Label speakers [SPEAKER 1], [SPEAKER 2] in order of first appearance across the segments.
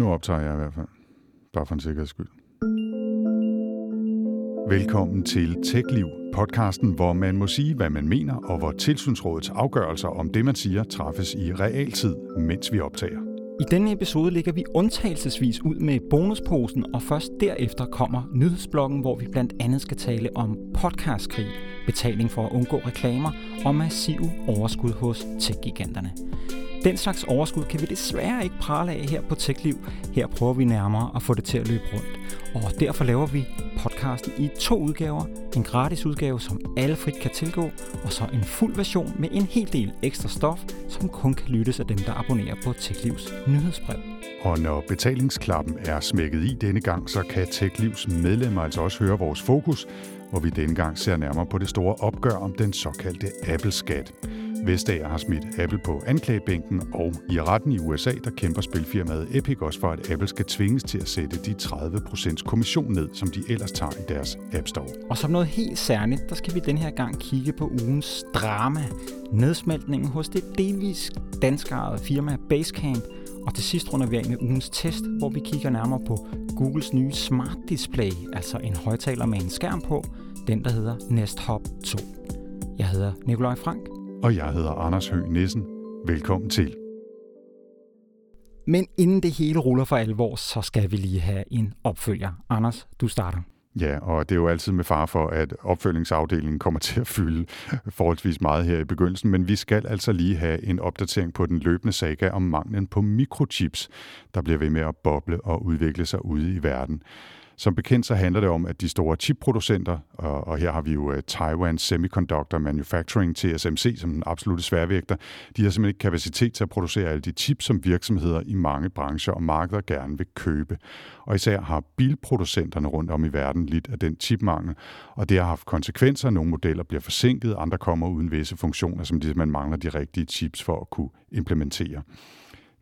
[SPEAKER 1] Nu optager jeg i hvert fald. Bare for en sikkerheds skyld. Velkommen til TechLiv, podcasten, hvor man må sige, hvad man mener, og hvor tilsynsrådets afgørelser om det, man siger, træffes i realtid, mens vi optager.
[SPEAKER 2] I denne episode ligger vi undtagelsesvis ud med bonusposen, og først derefter kommer nyhedsbloggen, hvor vi blandt andet skal tale om podcastkrig, betaling for at undgå reklamer og massive overskud hos tech-giganterne. Den slags overskud kan vi desværre ikke prale af her på TechLiv. Her prøver vi nærmere at få det til at løbe rundt. Og derfor laver vi podcasten i to udgaver. En gratis udgave, som alle frit kan tilgå, og så en fuld version med en hel del ekstra stof, som kun kan lyttes af dem, der abonnerer på TechLivs nyhedsbrev.
[SPEAKER 1] Og når betalingsklappen er smækket i denne gang, så kan TechLivs medlemmer altså også høre vores fokus, hvor vi denne gang ser nærmere på det store opgør om den såkaldte Apple-skat. Vestager har smidt Apple på anklagebænken, og i retten i USA, der kæmper spilfirmaet Epic også for, at Apple skal tvinges til at sætte de 30% kommission ned, som de ellers tager i deres App Store.
[SPEAKER 2] Og som noget helt særligt, der skal vi den her gang kigge på ugens drama, nedsmeltningen hos det delvis danskejede firma Basecamp, og til sidst runder vi af med ugens test, hvor vi kigger nærmere på Googles nye Smart Display, altså en højtaler med en skærm på, den der hedder Nest Hub 2. Jeg hedder Nikolaj Frank,
[SPEAKER 1] og jeg hedder Anders Høgh Nissen. Velkommen til.
[SPEAKER 2] Men inden det hele ruller for alvor, så skal vi lige have en opfølger. Anders, du starter.
[SPEAKER 1] Ja, og det er jo altid med far for, at opfølgningsafdelingen kommer til at fylde forholdsvis meget her i begyndelsen, men vi skal altså lige have en opdatering på den løbende saga om manglen på mikrochips, der bliver ved med at boble og udvikle sig ude i verden. Som bekendt så handler det om, at de store chipproducenter, og, og her har vi jo uh, Taiwan Semiconductor Manufacturing, TSMC, som den absolute sværvægter, de har simpelthen ikke kapacitet til at producere alle de chips, som virksomheder i mange brancher og markeder gerne vil købe. Og især har bilproducenterne rundt om i verden lidt af den chipmangel, og det har haft konsekvenser. Nogle modeller bliver forsinket, andre kommer uden visse funktioner, som ligesom de, simpelthen mangler de rigtige chips for at kunne implementere.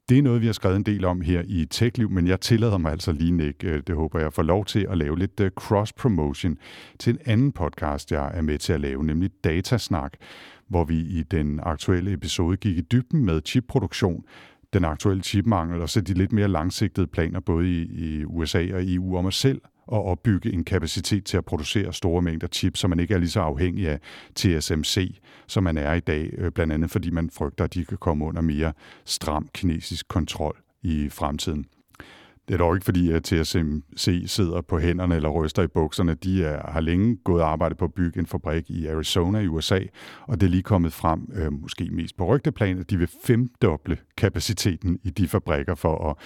[SPEAKER 1] Det er noget, vi har skrevet en del om her i TechLiv, men jeg tillader mig altså lige, Nick, øh, det håber jeg får lov til at lave lidt øh, cross-promotion til en anden podcast, jeg er med til at lave, nemlig Datasnak, hvor vi i den aktuelle episode gik i dybden med chipproduktion, den aktuelle chipmangel og så de lidt mere langsigtede planer både i, i USA og EU om os selv at opbygge en kapacitet til at producere store mængder chips, så man ikke er lige så afhængig af TSMC, som man er i dag, øh, blandt andet fordi man frygter, at de kan komme under mere stram kinesisk kontrol i fremtiden. Det er dog ikke fordi, at TSMC sidder på hænderne eller ryster i bukserne. De er, har længe gået arbejde på at bygge en fabrik i Arizona i USA, og det er lige kommet frem, øh, måske mest på rygteplan, at de vil femdoble kapaciteten i de fabrikker for at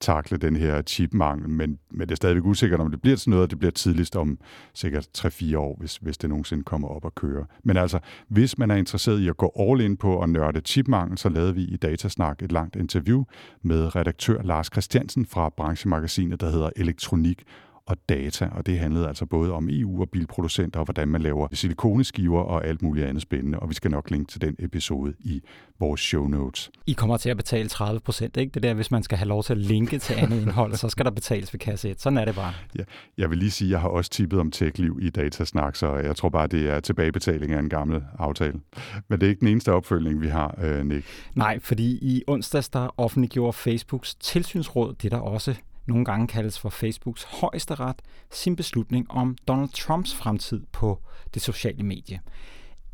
[SPEAKER 1] takle den her chipmangel. Men, men det er stadigvæk usikkert, om det bliver sådan noget, og det bliver tidligst om sikkert 3-4 år, hvis, hvis det nogensinde kommer op at køre. Men altså, hvis man er interesseret i at gå all in på at nørde chipmangel, så lavede vi i Datasnak et langt interview med redaktør Lars Christiansen fra branchemagasinet, der hedder Elektronik og data, og det handlede altså både om EU og bilproducenter, og hvordan man laver silikoneskiver og alt muligt andet spændende, og vi skal nok linke til den episode i vores show notes.
[SPEAKER 2] I kommer til at betale 30 procent, ikke? Det der, hvis man skal have lov til at linke til andet indhold, så skal der betales ved kasse 1. Sådan er det bare.
[SPEAKER 1] Ja, jeg vil lige sige, at jeg har også tippet om tech-liv i Datasnak, så jeg tror bare, det er tilbagebetaling af en gammel aftale. Men det er ikke den eneste opfølgning, vi har, øh, Nick.
[SPEAKER 2] Nej, fordi i onsdags, der offentliggjorde Facebooks tilsynsråd, det der også nogle gange kaldes for Facebooks højeste ret, sin beslutning om Donald Trumps fremtid på det sociale medie.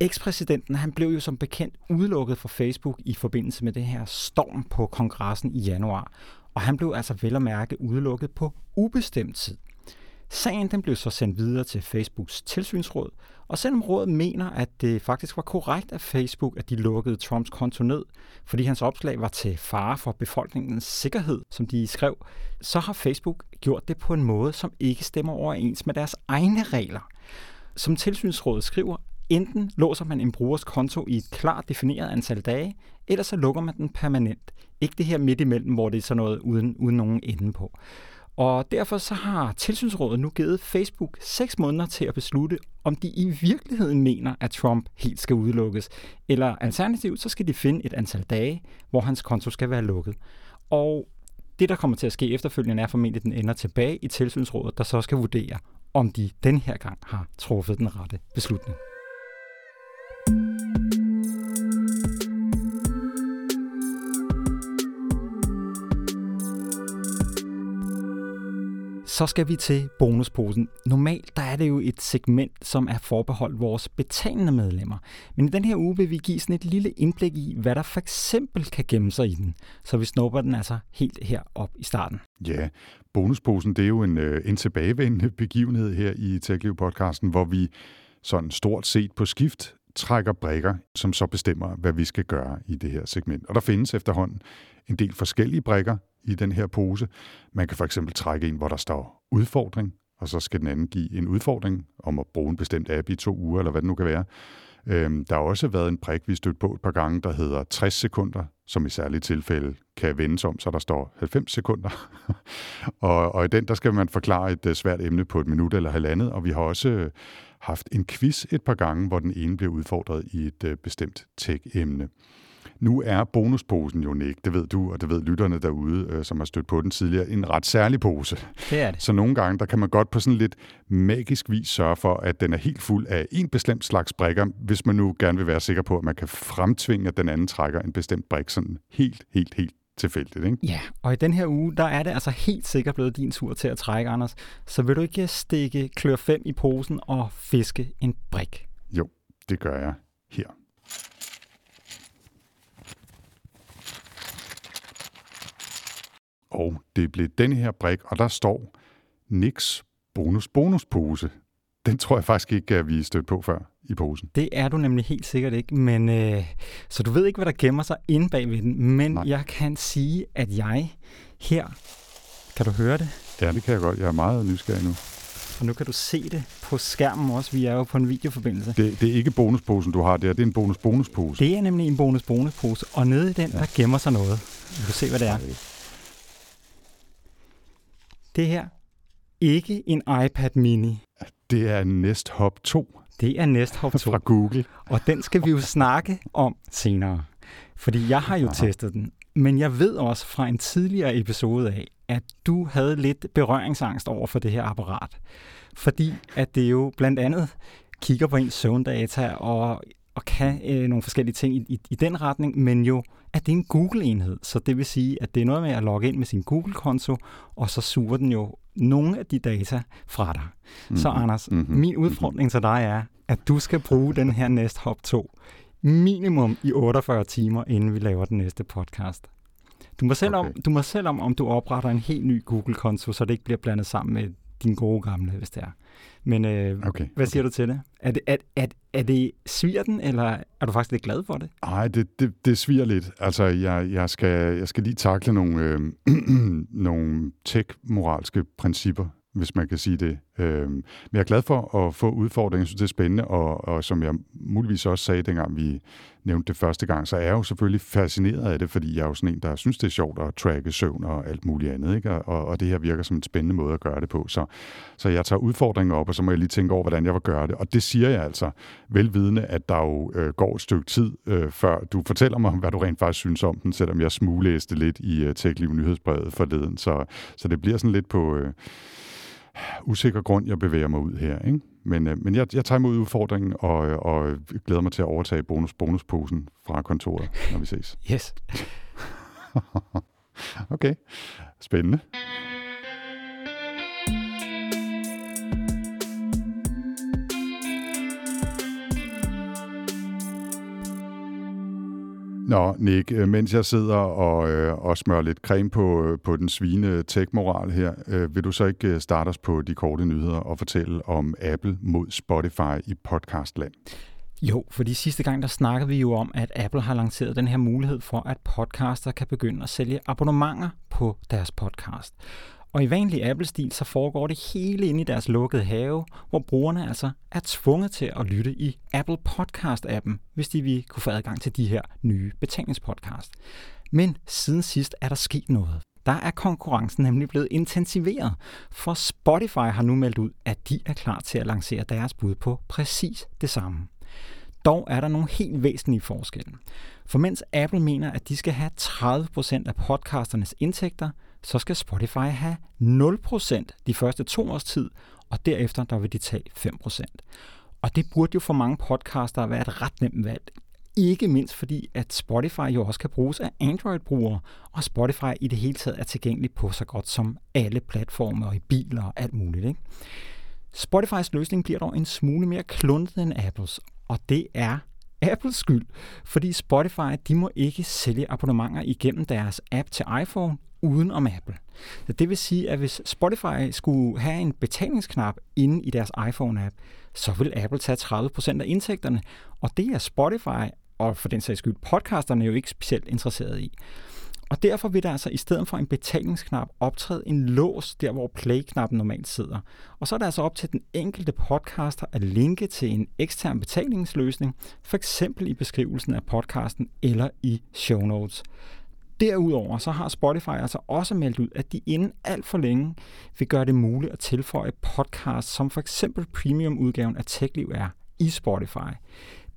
[SPEAKER 2] Ekspræsidenten han blev jo som bekendt udelukket fra Facebook i forbindelse med det her storm på kongressen i januar, og han blev altså vel at mærke udelukket på ubestemt tid. Sagen den blev så sendt videre til Facebooks tilsynsråd, og selvom rådet mener, at det faktisk var korrekt af Facebook, at de lukkede Trumps konto ned, fordi hans opslag var til fare for befolkningens sikkerhed, som de skrev, så har Facebook gjort det på en måde, som ikke stemmer overens med deres egne regler. Som tilsynsrådet skriver, enten låser man en brugers konto i et klart defineret antal dage, eller så lukker man den permanent. Ikke det her midt imellem, hvor det er sådan noget uden, uden nogen ende på. Og derfor så har tilsynsrådet nu givet Facebook 6 måneder til at beslutte, om de i virkeligheden mener, at Trump helt skal udelukkes. Eller alternativt, så skal de finde et antal dage, hvor hans konto skal være lukket. Og det, der kommer til at ske efterfølgende, er formentlig, at den ender tilbage i tilsynsrådet, der så skal vurdere, om de den her gang har truffet den rette beslutning. Så skal vi til bonusposen. Normalt der er det jo et segment, som er forbeholdt vores betalende medlemmer. Men i den her uge vil vi give sådan et lille indblik i, hvad der for eksempel kan gemme sig i den. Så vi snupper den altså helt her op i starten.
[SPEAKER 1] Ja, bonusposen det er jo en, øh, en tilbagevendende begivenhed her i TechLiv-podcasten, hvor vi sådan stort set på skift trækker brækker, som så bestemmer, hvad vi skal gøre i det her segment. Og der findes efterhånden en del forskellige brækker i den her pose. Man kan for eksempel trække en, hvor der står udfordring, og så skal den anden give en udfordring om at bruge en bestemt app i to uger, eller hvad det nu kan være. Øhm, der har også været en prik, vi stødt på et par gange, der hedder 60 sekunder, som i særlige tilfælde kan vendes om, så der står 90 sekunder. og, og i den, der skal man forklare et øh, svært emne på et minut eller halvandet, og vi har også øh, haft en quiz et par gange, hvor den ene bliver udfordret i et øh, bestemt tech-emne. Nu er bonusposen jo, Nick, det ved du, og det ved lytterne derude, øh, som har stødt på den tidligere, en ret særlig pose.
[SPEAKER 2] Det er det.
[SPEAKER 1] Så nogle gange, der kan man godt på sådan lidt magisk vis sørge for, at den er helt fuld af en bestemt slags brækker, hvis man nu gerne vil være sikker på, at man kan fremtvinge, at den anden trækker en bestemt brik sådan helt, helt, helt tilfældigt. Ikke?
[SPEAKER 2] Ja, og i den her uge, der er det altså helt sikkert blevet din tur til at trække, Anders. Så vil du ikke stikke klør 5 i posen og fiske en brik?
[SPEAKER 1] Jo, det gør jeg her. Og det blev denne her brik, og der står Nix bonus bonus pose. Den tror jeg faktisk ikke, at vi er stødt på før i posen.
[SPEAKER 2] Det er du nemlig helt sikkert ikke, men øh, så du ved ikke, hvad der gemmer sig inde bag ved den, men Nej. jeg kan sige, at jeg her, kan du høre det?
[SPEAKER 1] Ja, det kan jeg godt. Jeg er meget nysgerrig nu.
[SPEAKER 2] Og nu kan du se det på skærmen også. Vi er jo på en videoforbindelse.
[SPEAKER 1] Det, det er ikke bonusposen, du har der. Det er en bonus-bonuspose.
[SPEAKER 2] Det er nemlig en bonus-bonuspose, og nede i den, ja. der gemmer sig noget. Du kan se, hvad det er. Det her, ikke en iPad mini.
[SPEAKER 1] Det er Nest Hub 2.
[SPEAKER 2] Det er Nest Hub 2.
[SPEAKER 1] Fra Google.
[SPEAKER 2] Og den skal vi jo snakke om senere. Fordi jeg har jo Aha. testet den. Men jeg ved også fra en tidligere episode af, at du havde lidt berøringsangst over for det her apparat. Fordi at det jo blandt andet kigger på ens søvndata og, og kan øh, nogle forskellige ting i, i, i den retning, men jo at det er en Google-enhed. Så det vil sige, at det er noget med at logge ind med sin Google-konto, og så suger den jo nogle af de data fra dig. Mm-hmm. Så Anders, mm-hmm. min udfordring til dig er, at du skal bruge den her Nest Hop 2 minimum i 48 timer, inden vi laver den næste podcast. Du må selv, okay. om, du må selv om, om du opretter en helt ny Google-konto, så det ikke bliver blandet sammen med din gode gamle, hvis det er. Men øh, okay, hvad siger okay. du til det? Er det, er, er, er det sviger den, eller er du faktisk lidt glad for det?
[SPEAKER 1] Nej, det, det, det sviger lidt. Altså, jeg, jeg, skal, jeg skal lige takle nogle, øh, nogle tech-moralske principper, hvis man kan sige det. Øh, men jeg er glad for at få udfordringen. Jeg synes, det er spændende, og, og som jeg muligvis også sagde, dengang vi nævnte det første gang, så er jeg jo selvfølgelig fascineret af det, fordi jeg er jo sådan en, der synes, det er sjovt at tracke søvn og alt muligt andet. Ikke? Og, og det her virker som en spændende måde at gøre det på. Så, så jeg tager udfordringen op, og så må jeg lige tænke over, hvordan jeg vil gøre det. Og det siger jeg altså, velvidende, at der jo øh, går et stykke tid, øh, før du fortæller mig, hvad du rent faktisk synes om den, selvom jeg smuglæste lidt i øh, TechLiv nyhedsbrevet forleden. Så, så det bliver sådan lidt på... Øh, usikker grund, jeg bevæger mig ud her. Ikke? Men, øh, men jeg, jeg tager imod udfordringen og, og glæder mig til at overtage bonus-bonusposen fra kontoret, når vi ses.
[SPEAKER 2] Yes.
[SPEAKER 1] okay, spændende. Nå, Nick, øh, mens jeg sidder og, øh, og smører lidt creme på, øh, på den svine tech-moral her, øh, vil du så ikke øh, starte os på de korte nyheder og fortælle om Apple mod Spotify i podcastland?
[SPEAKER 2] Jo, fordi sidste gang der snakkede vi jo om, at Apple har lanceret den her mulighed for, at podcaster kan begynde at sælge abonnementer på deres podcast. Og i vanlig Apple-stil, så foregår det hele inde i deres lukkede have, hvor brugerne altså er tvunget til at lytte i Apple Podcast-appen, hvis de vil kunne få adgang til de her nye betalingspodcast. Men siden sidst er der sket noget. Der er konkurrencen nemlig blevet intensiveret, for Spotify har nu meldt ud, at de er klar til at lancere deres bud på præcis det samme. Dog er der nogle helt væsentlige forskelle. For mens Apple mener, at de skal have 30% af podcasternes indtægter, så skal Spotify have 0% de første to års tid, og derefter der vil de tage 5%. Og det burde jo for mange podcaster være et ret nemt valg. Ikke mindst fordi, at Spotify jo også kan bruges af Android-brugere, og Spotify i det hele taget er tilgængelig på så godt som alle platforme og i biler og alt muligt. Ikke? Spotifys løsning bliver dog en smule mere kluntet end Apples, og det er Apples skyld, fordi Spotify de må ikke sælge abonnementer igennem deres app til iPhone uden om Apple. Så det vil sige, at hvis Spotify skulle have en betalingsknap inde i deres iPhone-app, så vil Apple tage 30% af indtægterne, og det er Spotify og for den sags skyld podcasterne jo ikke specielt interesseret i. Og derfor vil der altså i stedet for en betalingsknap optræde en lås der, hvor play-knappen normalt sidder. Og så er det altså op til den enkelte podcaster at linke til en ekstern betalingsløsning, for eksempel i beskrivelsen af podcasten eller i show notes. Derudover så har Spotify altså også meldt ud, at de inden alt for længe vil gøre det muligt at tilføje podcasts, som for eksempel premium-udgaven af TechLiv er i Spotify.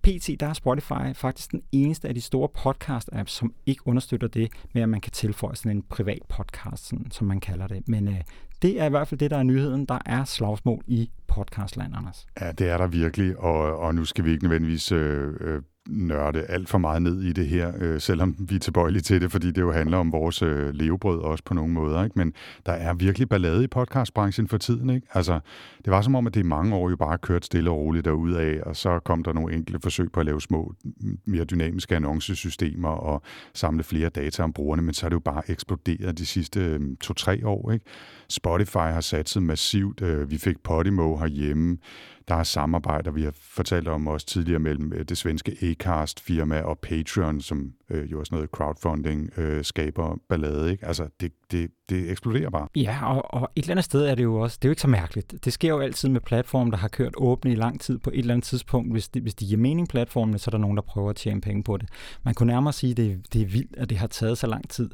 [SPEAKER 2] PT, der er Spotify faktisk den eneste af de store podcast-apps, som ikke understøtter det med, at man kan tilføje sådan en privat podcast, sådan, som man kalder det. Men øh, det er i hvert fald det, der er nyheden. Der er slagsmål i podcastland, Anders.
[SPEAKER 1] Ja, det er der virkelig, og, og nu skal vi ikke nødvendigvis øh, øh nørde alt for meget ned i det her, øh, selvom vi er tilbøjelige til det, fordi det jo handler om vores øh, levebrød også på nogle måder. Ikke? Men der er virkelig ballade i podcastbranchen for tiden. Ikke? Altså, det var som om, at det i mange år jo bare kørt stille og roligt af, og så kom der nogle enkelte forsøg på at lave små, mere dynamiske annoncesystemer og samle flere data om brugerne, men så er det jo bare eksploderet de sidste øh, to-tre år. Ikke? Spotify har satset massivt. Øh, vi fik Podimo herhjemme. Der er samarbejder, vi har fortalt om også tidligere, mellem øh, det svenske Acast-firma og Patreon, som øh, jo er sådan noget crowdfunding, øh, skaber ballade. Ikke? Altså, det, det, det eksploderer bare.
[SPEAKER 2] Ja, og, og et eller andet sted er det jo også, det er jo ikke så mærkeligt. Det sker jo altid med platforme, der har kørt åbne i lang tid på et eller andet tidspunkt. Hvis det, hvis de giver mening platformene, så er der nogen, der prøver at tjene penge på det. Man kunne nærmere sige, at det, det er vildt, at det har taget så lang tid.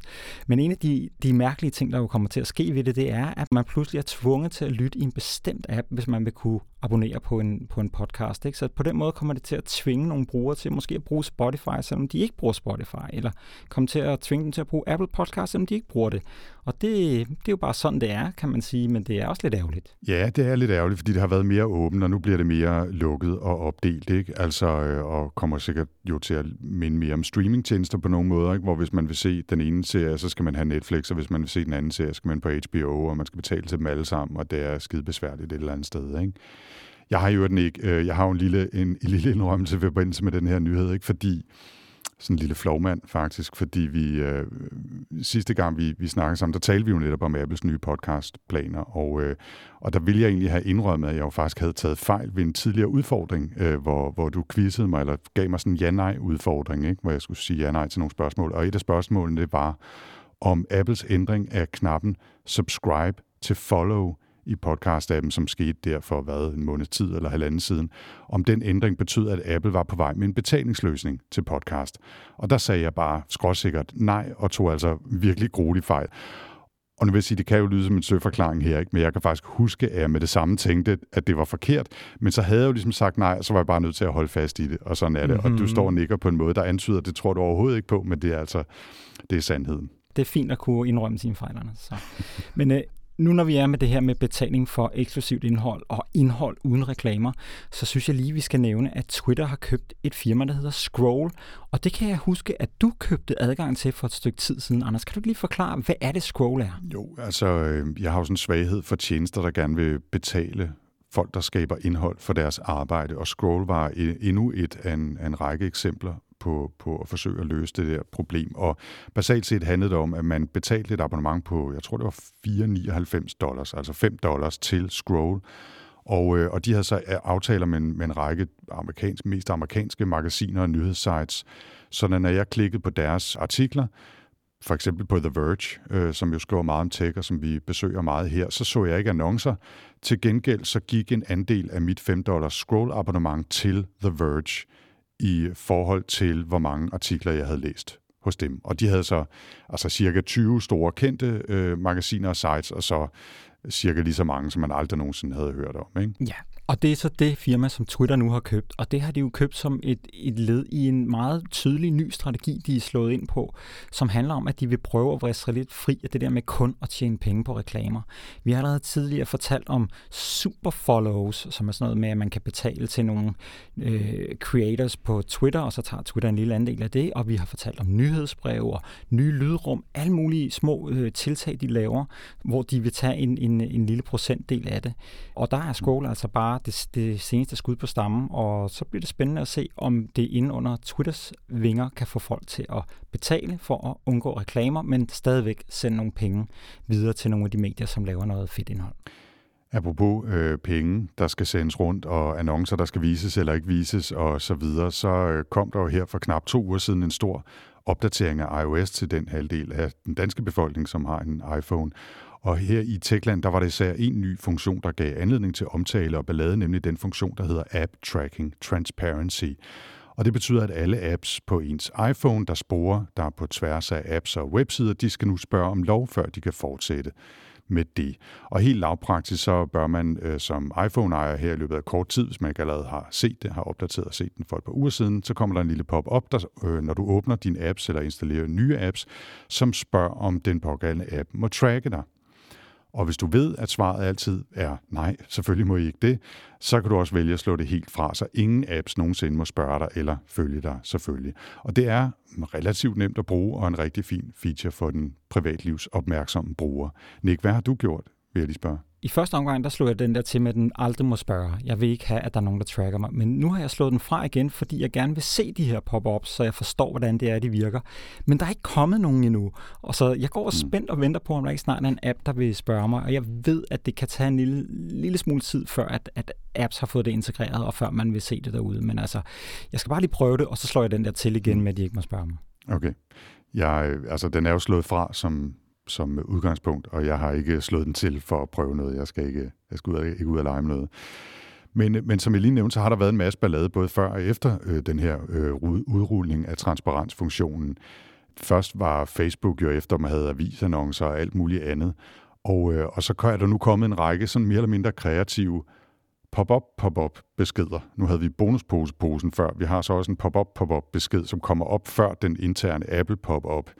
[SPEAKER 2] Men en af de, de mærkelige ting, der jo kommer til at ske ved det, det er, at man pludselig er tvunget til at lytte i en bestemt app, hvis man vil kunne abonnere på en, på en podcast. Ikke? Så på den måde kommer det til at tvinge nogle brugere til måske at bruge Spotify, selvom de ikke bruger Spotify, eller komme til at tvinge dem til at bruge Apple Podcast, selvom de ikke bruger det. Og det, det er jo bare sådan, det er, kan man sige, men det er også lidt ærgerligt.
[SPEAKER 1] Ja, det er lidt ærgerligt, fordi det har været mere åbent, og nu bliver det mere lukket og opdelt, ikke? Altså, øh, og kommer sikkert jo til at minde mere om streamingtjenester på nogle måder, ikke? hvor hvis man vil se den ene serie, så skal man have Netflix, og hvis man vil se den anden serie, så skal man på HBO, og man skal betale til dem alle sammen, og det er skide besværligt et eller andet sted, ikke? Jeg har jo den ikke. Øh, jeg har jo en lille, en, en lille indrømmelse ved forbindelse med den her nyhed, ikke? fordi sådan en lille flovmand faktisk, fordi vi øh, sidste gang vi, vi snakkede sammen, der talte vi jo netop om Apples nye podcastplaner, og, øh, og der ville jeg egentlig have indrømmet, at jeg jo faktisk havde taget fejl ved en tidligere udfordring, øh, hvor, hvor du quizzede mig, eller gav mig sådan en ja-nej-udfordring, ikke? hvor jeg skulle sige ja-nej til nogle spørgsmål, og et af spørgsmålene det var om Apples ændring af knappen subscribe til follow i podcast-appen, som skete der for hvad, en måned tid eller halvanden siden, om den ændring betød, at Apple var på vej med en betalingsløsning til podcast. Og der sagde jeg bare skråsikkert nej, og tog altså virkelig grueligt fejl. Og nu vil jeg sige, det kan jo lyde som en søforklaring her, ikke? men jeg kan faktisk huske, at jeg med det samme tænkte, at det var forkert. Men så havde jeg jo ligesom sagt nej, og så var jeg bare nødt til at holde fast i det, og sådan er det. Mm-hmm. Og du mhm. står og nikker på en måde, der antyder, det tror du overhovedet ikke på, men det er altså, det er sandheden
[SPEAKER 2] det er fint at kunne indrømme sine fejlerne. Så. Men øh, nu når vi er med det her med betaling for eksklusivt indhold og indhold uden reklamer, så synes jeg lige, vi skal nævne, at Twitter har købt et firma, der hedder Scroll. Og det kan jeg huske, at du købte adgang til for et stykke tid siden. Anders, kan du lige forklare, hvad er det Scroll er?
[SPEAKER 1] Jo, altså øh, jeg har jo sådan en svaghed for tjenester, der gerne vil betale folk, der skaber indhold for deres arbejde, og Scroll var e- endnu et af en, af en række eksempler på, på at forsøge at løse det der problem. Og basalt set handlede det om, at man betalte et abonnement på, jeg tror det var 4,99 dollars, altså 5 dollars til Scroll. Og, øh, og de havde så øh, aftaler med en, med en række amerikanske, mest amerikanske magasiner og nyhedssites. Så når jeg klikkede på deres artikler, for eksempel på The Verge, øh, som jo skriver meget om tech, og som vi besøger meget her, så så jeg ikke annoncer. Til gengæld så gik en andel af mit 5 dollars scroll abonnement til The Verge i forhold til, hvor mange artikler jeg havde læst hos dem. Og de havde så altså cirka 20 store kendte øh, magasiner og sites, og så cirka lige så mange, som man aldrig nogensinde havde hørt om. Ikke?
[SPEAKER 2] Ja, og det er så det firma, som Twitter nu har købt. Og det har de jo købt som et, et led i en meget tydelig ny strategi, de er slået ind på, som handler om, at de vil prøve at vriste lidt fri af det der med kun at tjene penge på reklamer. Vi har allerede tidligere fortalt om super follows, som er sådan noget med, at man kan betale til nogle øh, creators på Twitter, og så tager Twitter en lille andel af det. Og vi har fortalt om nyhedsbreve og nye lydrum, alle mulige små øh, tiltag, de laver, hvor de vil tage en, en, en lille procentdel af det. Og der er skole altså bare det, det seneste skud på stammen, og så bliver det spændende at se, om det inde under Twitters vinger kan få folk til at betale for at undgå reklamer, men stadigvæk sende nogle penge videre til nogle af de medier, som laver noget fedt indhold.
[SPEAKER 1] Apropos øh, penge, der skal sendes rundt, og annoncer, der skal vises eller ikke vises, og så videre, så øh, kom der jo her for knap to uger siden en stor opdatering af iOS til den halvdel af den danske befolkning, som har en iPhone. Og her i Techland, der var det især en ny funktion, der gav anledning til omtale og ballade, nemlig den funktion, der hedder App Tracking Transparency. Og det betyder, at alle apps på ens iPhone, der sporer, der er på tværs af apps og websider, de skal nu spørge om lov, før de kan fortsætte med det. Og helt lavpraktisk, så bør man øh, som iPhone-ejer her i løbet af kort tid, hvis man ikke allerede har set det, har opdateret og set den for et par uger siden, så kommer der en lille pop-up, der, øh, når du åbner din apps eller installerer nye apps, som spørger, om den pågældende app må tracke dig. Og hvis du ved, at svaret altid er nej, selvfølgelig må I ikke det, så kan du også vælge at slå det helt fra, så ingen apps nogensinde må spørge dig eller følge dig selvfølgelig. Og det er relativt nemt at bruge og en rigtig fin feature for den privatlivs opmærksomme bruger. Nick, hvad har du gjort, vil jeg lige spørge?
[SPEAKER 2] I første omgang, der slog jeg den der til med, at den aldrig må spørge. Jeg vil ikke have, at der er nogen, der tracker mig. Men nu har jeg slået den fra igen, fordi jeg gerne vil se de her pop-ups, så jeg forstår, hvordan det er, de virker. Men der er ikke kommet nogen endnu. Og så jeg går mm. spændt og venter på, om der ikke snart er en app, der vil spørge mig. Og jeg ved, at det kan tage en lille, lille smule tid, før at, at apps har fået det integreret, og før man vil se det derude. Men altså, jeg skal bare lige prøve det, og så slår jeg den der til igen med, at de ikke må spørge mig.
[SPEAKER 1] Okay. Jeg, altså, den er jo slået fra som som udgangspunkt, og jeg har ikke slået den til for at prøve noget. Jeg skal ikke, jeg skal ud, ikke ud og lege med noget. Men, men som jeg lige nævnte, så har der været en masse ballade både før og efter øh, den her øh, udrulning af transparensfunktionen. Først var Facebook jo efter, man havde avisannoncer og alt muligt andet. Og, øh, og så er der nu kommet en række sådan mere eller mindre kreative pop-up, pop-up beskeder. Nu havde vi bonusposeposen før. Vi har så også en pop-up, pop-up besked, som kommer op før den interne Apple pop-up.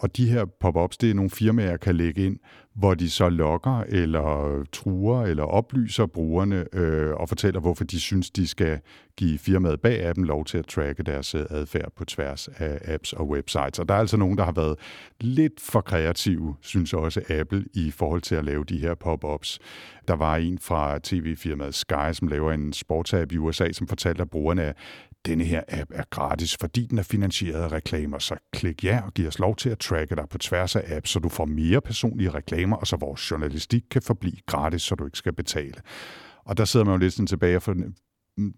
[SPEAKER 1] Og de her pop-ups, det er nogle firmaer, kan lægge ind, hvor de så lokker eller truer eller oplyser brugerne øh, og fortæller, hvorfor de synes, de skal give firmaet bag appen lov til at tracke deres øh, adfærd på tværs af apps og websites. Og der er altså nogen, der har været lidt for kreative, synes også Apple, i forhold til at lave de her pop-ups. Der var en fra tv-firmaet Sky, som laver en sportsapp i USA, som fortalte, at brugerne er denne her app er gratis, fordi den er finansieret af reklamer, så klik ja og giv os lov til at tracke dig på tværs af apps, så du får mere personlige reklamer, og så vores journalistik kan forblive gratis, så du ikke skal betale. Og der sidder man jo lidt sådan tilbage og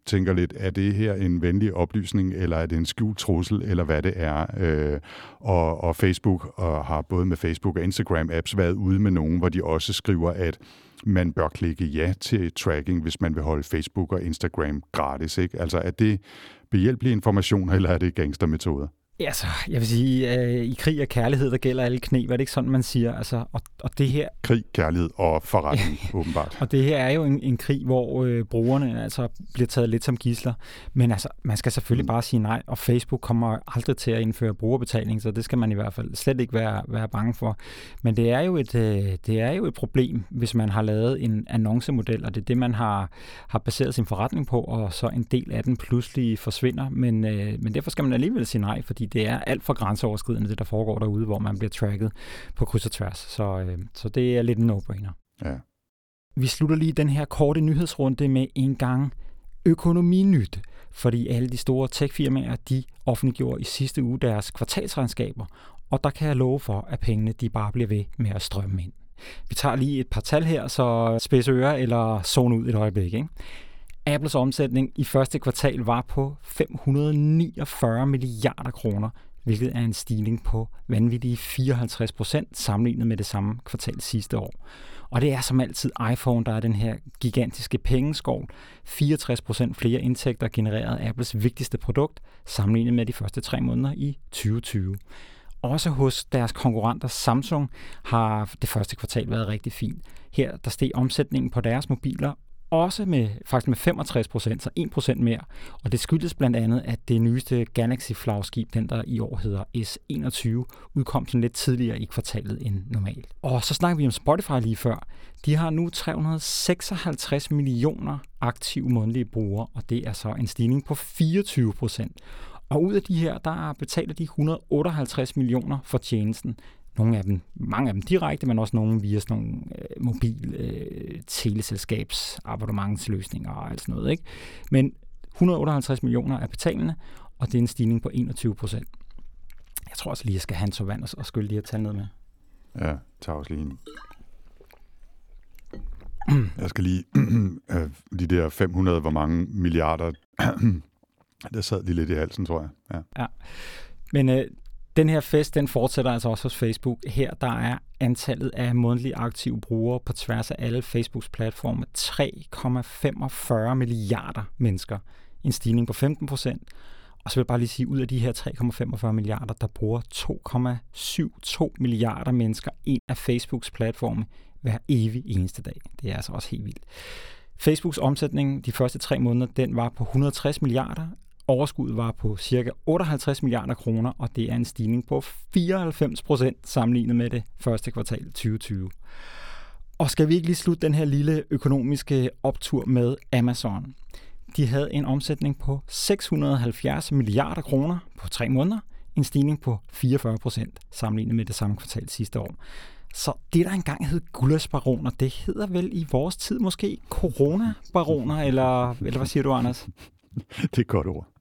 [SPEAKER 1] tænker lidt, er det her en venlig oplysning, eller er det en skjult trussel, eller hvad det er. Øh, og, og Facebook og har både med Facebook og Instagram apps været ude med nogen, hvor de også skriver, at man bør klikke ja til tracking, hvis man vil holde Facebook og Instagram gratis. Ikke? Altså er det behjælpelig information, eller er det gangstermetoder?
[SPEAKER 2] Altså, jeg vil sige, øh, i krig og kærlighed, der gælder alle knep, er det ikke sådan, man siger? Altså, og, og det her...
[SPEAKER 1] Krig, kærlighed og forretning, åbenbart.
[SPEAKER 2] Og det her er jo en, en krig, hvor øh, brugerne altså bliver taget lidt som gisler. Men altså, man skal selvfølgelig mm. bare sige nej, og Facebook kommer aldrig til at indføre brugerbetaling, så det skal man i hvert fald slet ikke være, være bange for. Men det er, jo et, øh, det er jo et problem, hvis man har lavet en annoncemodel, og det er det, man har, har baseret sin forretning på, og så en del af den pludselig forsvinder. Men, øh, men derfor skal man alligevel sige nej, fordi det er alt for grænseoverskridende, det der foregår derude, hvor man bliver tracket på kryds og tværs. Så, øh, så det er lidt en no-brainer.
[SPEAKER 1] Ja.
[SPEAKER 2] Vi slutter lige den her korte nyhedsrunde med en gang økonominyt, fordi alle de store techfirmaer, de offentliggjorde i sidste uge deres kvartalsregnskaber, og der kan jeg love for, at pengene de bare bliver ved med at strømme ind. Vi tager lige et par tal her, så spids ører eller zone ud et øjeblik. Ikke? Apples omsætning i første kvartal var på 549 milliarder kroner, hvilket er en stigning på vanvittige 54 procent sammenlignet med det samme kvartal sidste år. Og det er som altid iPhone, der er den her gigantiske pengeskov. 64 procent flere indtægter genereret af Apples vigtigste produkt, sammenlignet med de første tre måneder i 2020. Også hos deres konkurrenter Samsung har det første kvartal været rigtig fint. Her der steg omsætningen på deres mobiler også med, faktisk med 65 procent, så 1 procent mere. Og det skyldes blandt andet, at det nyeste Galaxy-flagskib, den der i år hedder S21, udkom sådan lidt tidligere i kvartalet end normalt. Og så snakker vi om Spotify lige før. De har nu 356 millioner aktive månedlige brugere, og det er så en stigning på 24 procent. Og ud af de her, der betaler de 158 millioner for tjenesten. Nogle af dem, mange af dem direkte, men også nogle via sådan nogle øh, mobil øh, teleselskabs abonnementsløsninger og alt sådan noget. Ikke? Men 158 millioner er betalende, og det er en stigning på 21 procent. Jeg tror også lige, jeg skal have en så vand og skylle de her tal ned med.
[SPEAKER 1] Ja, tager også lige en. Jeg skal lige... Øh, de der 500, hvor mange milliarder... der sad lige lidt i halsen, tror jeg. Ja.
[SPEAKER 2] ja. Men øh, den her fest, den fortsætter altså også hos Facebook. Her der er antallet af månedlige aktive brugere på tværs af alle Facebooks platforme 3,45 milliarder mennesker. En stigning på 15 procent. Og så vil jeg bare lige sige, ud af de her 3,45 milliarder, der bruger 2,72 milliarder mennesker en af Facebooks platforme hver evig eneste dag. Det er altså også helt vildt. Facebooks omsætning de første tre måneder, den var på 160 milliarder. Overskuddet var på ca. 58 milliarder kroner, og det er en stigning på 94 procent sammenlignet med det første kvartal 2020. Og skal vi ikke lige slutte den her lille økonomiske optur med Amazon? De havde en omsætning på 670 milliarder kroner på tre måneder, en stigning på 44 procent sammenlignet med det samme kvartal sidste år. Så det, der engang hed gulasbaroner, det hedder vel i vores tid måske coronabaroner, eller, eller hvad siger du, Anders?
[SPEAKER 1] det er et godt ord.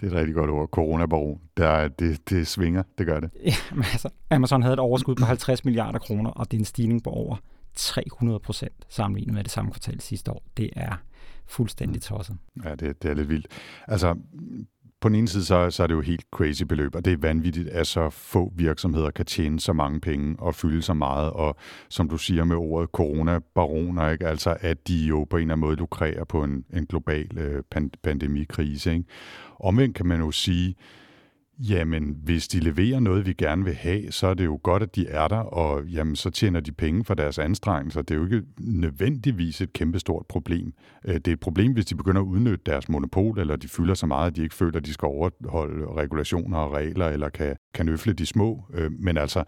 [SPEAKER 1] Det er et rigtig godt ord. Coronabaron. Der, det, det svinger, det gør det.
[SPEAKER 2] Ja, men altså, Amazon havde et overskud på 50 milliarder kroner, og det er en stigning på over 300 procent sammenlignet med det samme kvartal sidste år. Det er fuldstændig tosset.
[SPEAKER 1] Ja, det, det er lidt vildt. Altså, på den ene side, så, så er det jo helt crazy beløb, og det er vanvittigt, at så få virksomheder kan tjene så mange penge og fylde så meget, og som du siger med ordet coronabaroner, ikke? altså at de jo på en eller anden måde lukrerer på en, en global øh, pandemikrise. Ikke? Omvendt kan man jo sige, Jamen, hvis de leverer noget, vi gerne vil have, så er det jo godt, at de er der, og jamen, så tjener de penge for deres anstrengelser. Det er jo ikke nødvendigvis et kæmpestort problem. Øh, det er et problem, hvis de begynder at udnytte deres monopol, eller de fylder så meget, at de ikke føler, at de skal overholde regulationer og regler, eller kan, kan øfle de små. Øh, men altså,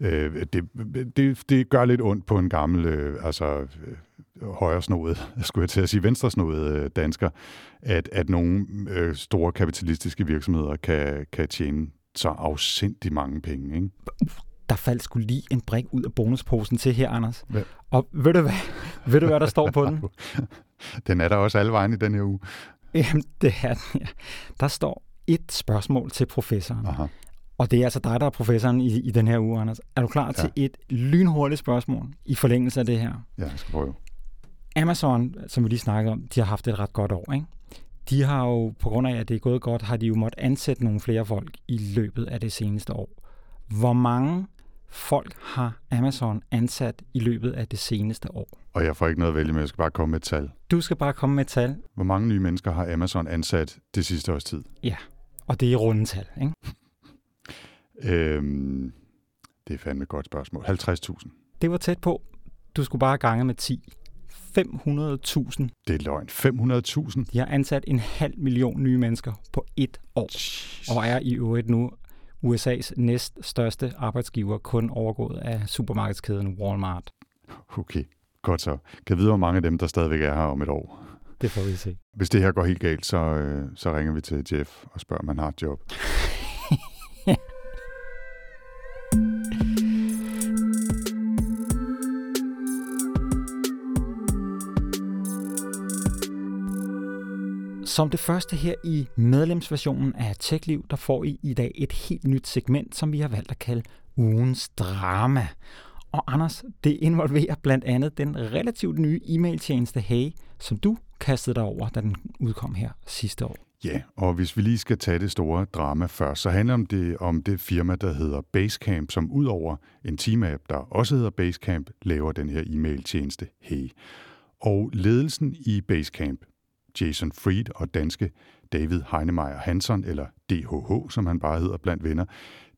[SPEAKER 1] øh, det, det, det gør lidt ondt på en gammel altså, højresnodet, skulle jeg til at sige venstresnodet øh, dansker, at, at nogle øh, store kapitalistiske virksomheder kan, kan tjene så afsindig mange penge. Ikke?
[SPEAKER 2] Der faldt skulle lige en brik ud af bonusposen til her, Anders. Hvad? Og ved du, hvad, ved du, hvad der står på den?
[SPEAKER 1] den er der også alle vejen i den her uge.
[SPEAKER 2] Jamen, det er den, ja. Der står et spørgsmål til professoren. Aha. Og det er altså dig, der er professoren i, i den her uge, Anders. Er du klar ja. til et lynhurtigt spørgsmål i forlængelse af det her?
[SPEAKER 1] Ja, jeg skal prøve.
[SPEAKER 2] Amazon, som vi lige snakkede om, de har haft et ret godt år, ikke? De har jo, på grund af, at det er gået godt, har de jo måttet ansætte nogle flere folk i løbet af det seneste år. Hvor mange folk har Amazon ansat i løbet af det seneste år?
[SPEAKER 1] Og jeg får ikke noget at vælge med, jeg skal bare komme med et tal.
[SPEAKER 2] Du skal bare komme med et tal.
[SPEAKER 1] Hvor mange nye mennesker har Amazon ansat det sidste års tid?
[SPEAKER 2] Ja, og det er rundetal, ikke?
[SPEAKER 1] Øhm, det er fandme et godt spørgsmål. 50.000.
[SPEAKER 2] Det var tæt på. Du skulle bare gange med 10. 500.000.
[SPEAKER 1] Det er løgn. 500.000?
[SPEAKER 2] De har ansat en halv million nye mennesker på et år, Jesus. og er i øvrigt nu USA's næst største arbejdsgiver, kun overgået af supermarkedskæden Walmart.
[SPEAKER 1] Okay, godt så. Kan vide, hvor mange af dem, der stadigvæk er her om et år?
[SPEAKER 2] Det får vi se.
[SPEAKER 1] Hvis det her går helt galt, så, øh, så ringer vi til Jeff og spørger, om han har et job.
[SPEAKER 2] Som det første her i medlemsversionen af TechLiv, der får I i dag et helt nyt segment, som vi har valgt at kalde ugens drama. Og Anders, det involverer blandt andet den relativt nye e-mailtjeneste Hey, som du kastede dig over, da den udkom her sidste år.
[SPEAKER 1] Ja, og hvis vi lige skal tage det store drama først, så handler det om det firma, der hedder Basecamp, som udover en team-app, der også hedder Basecamp, laver den her e-mailtjeneste Hey. Og ledelsen i Basecamp, Jason Fried og danske David Heinemeier Hansen, eller DHH, som han bare hedder blandt venner,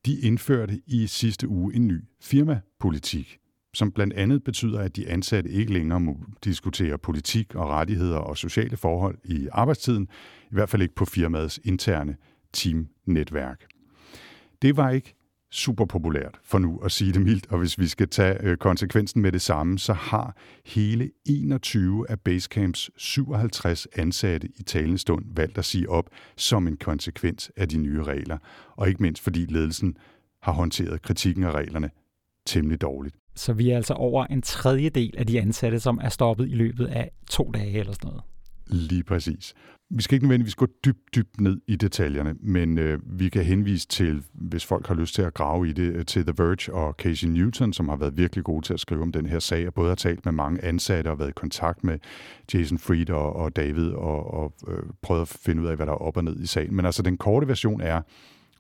[SPEAKER 1] de indførte i sidste uge en ny firmapolitik, som blandt andet betyder, at de ansatte ikke længere må diskutere politik og rettigheder og sociale forhold i arbejdstiden, i hvert fald ikke på firmaets interne teamnetværk. Det var ikke super populært, for nu at sige det mildt, og hvis vi skal tage øh, konsekvensen med det samme, så har hele 21 af Basecamps 57 ansatte i talende stund valgt at sige op som en konsekvens af de nye regler, og ikke mindst fordi ledelsen har håndteret kritikken af reglerne temmelig dårligt.
[SPEAKER 2] Så vi er altså over en tredjedel af de ansatte, som er stoppet i løbet af to dage eller sådan noget.
[SPEAKER 1] Lige præcis. Vi skal ikke nødvendigvis gå dybt, dybt ned i detaljerne, men øh, vi kan henvise til, hvis folk har lyst til at grave i det, øh, til The Verge og Casey Newton, som har været virkelig gode til at skrive om den her sag, og både har talt med mange ansatte og været i kontakt med Jason Fried og, og David og, og øh, prøvet at finde ud af, hvad der er op og ned i sagen. Men altså, den korte version er,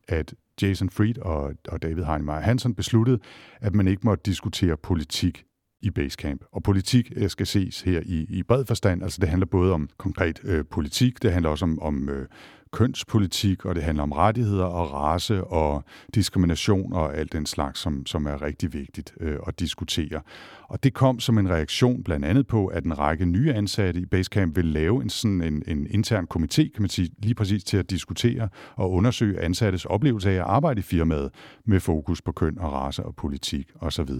[SPEAKER 1] at Jason Fried og, og David Heinemeier Hansen besluttede, at man ikke måtte diskutere politik i Basecamp. Og politik øh, skal ses her i, i bred forstand. Altså det handler både om konkret øh, politik, det handler også om, om øh, kønspolitik, og det handler om rettigheder og race og diskrimination og alt den slags, som, som er rigtig vigtigt øh, at diskutere. Og det kom som en reaktion blandt andet på, at en række nye ansatte i Basecamp vil lave en, sådan en, en intern komité, kan man sige, lige præcis til at diskutere og undersøge ansattes oplevelse af at arbejde i firmaet med fokus på køn og race og politik osv.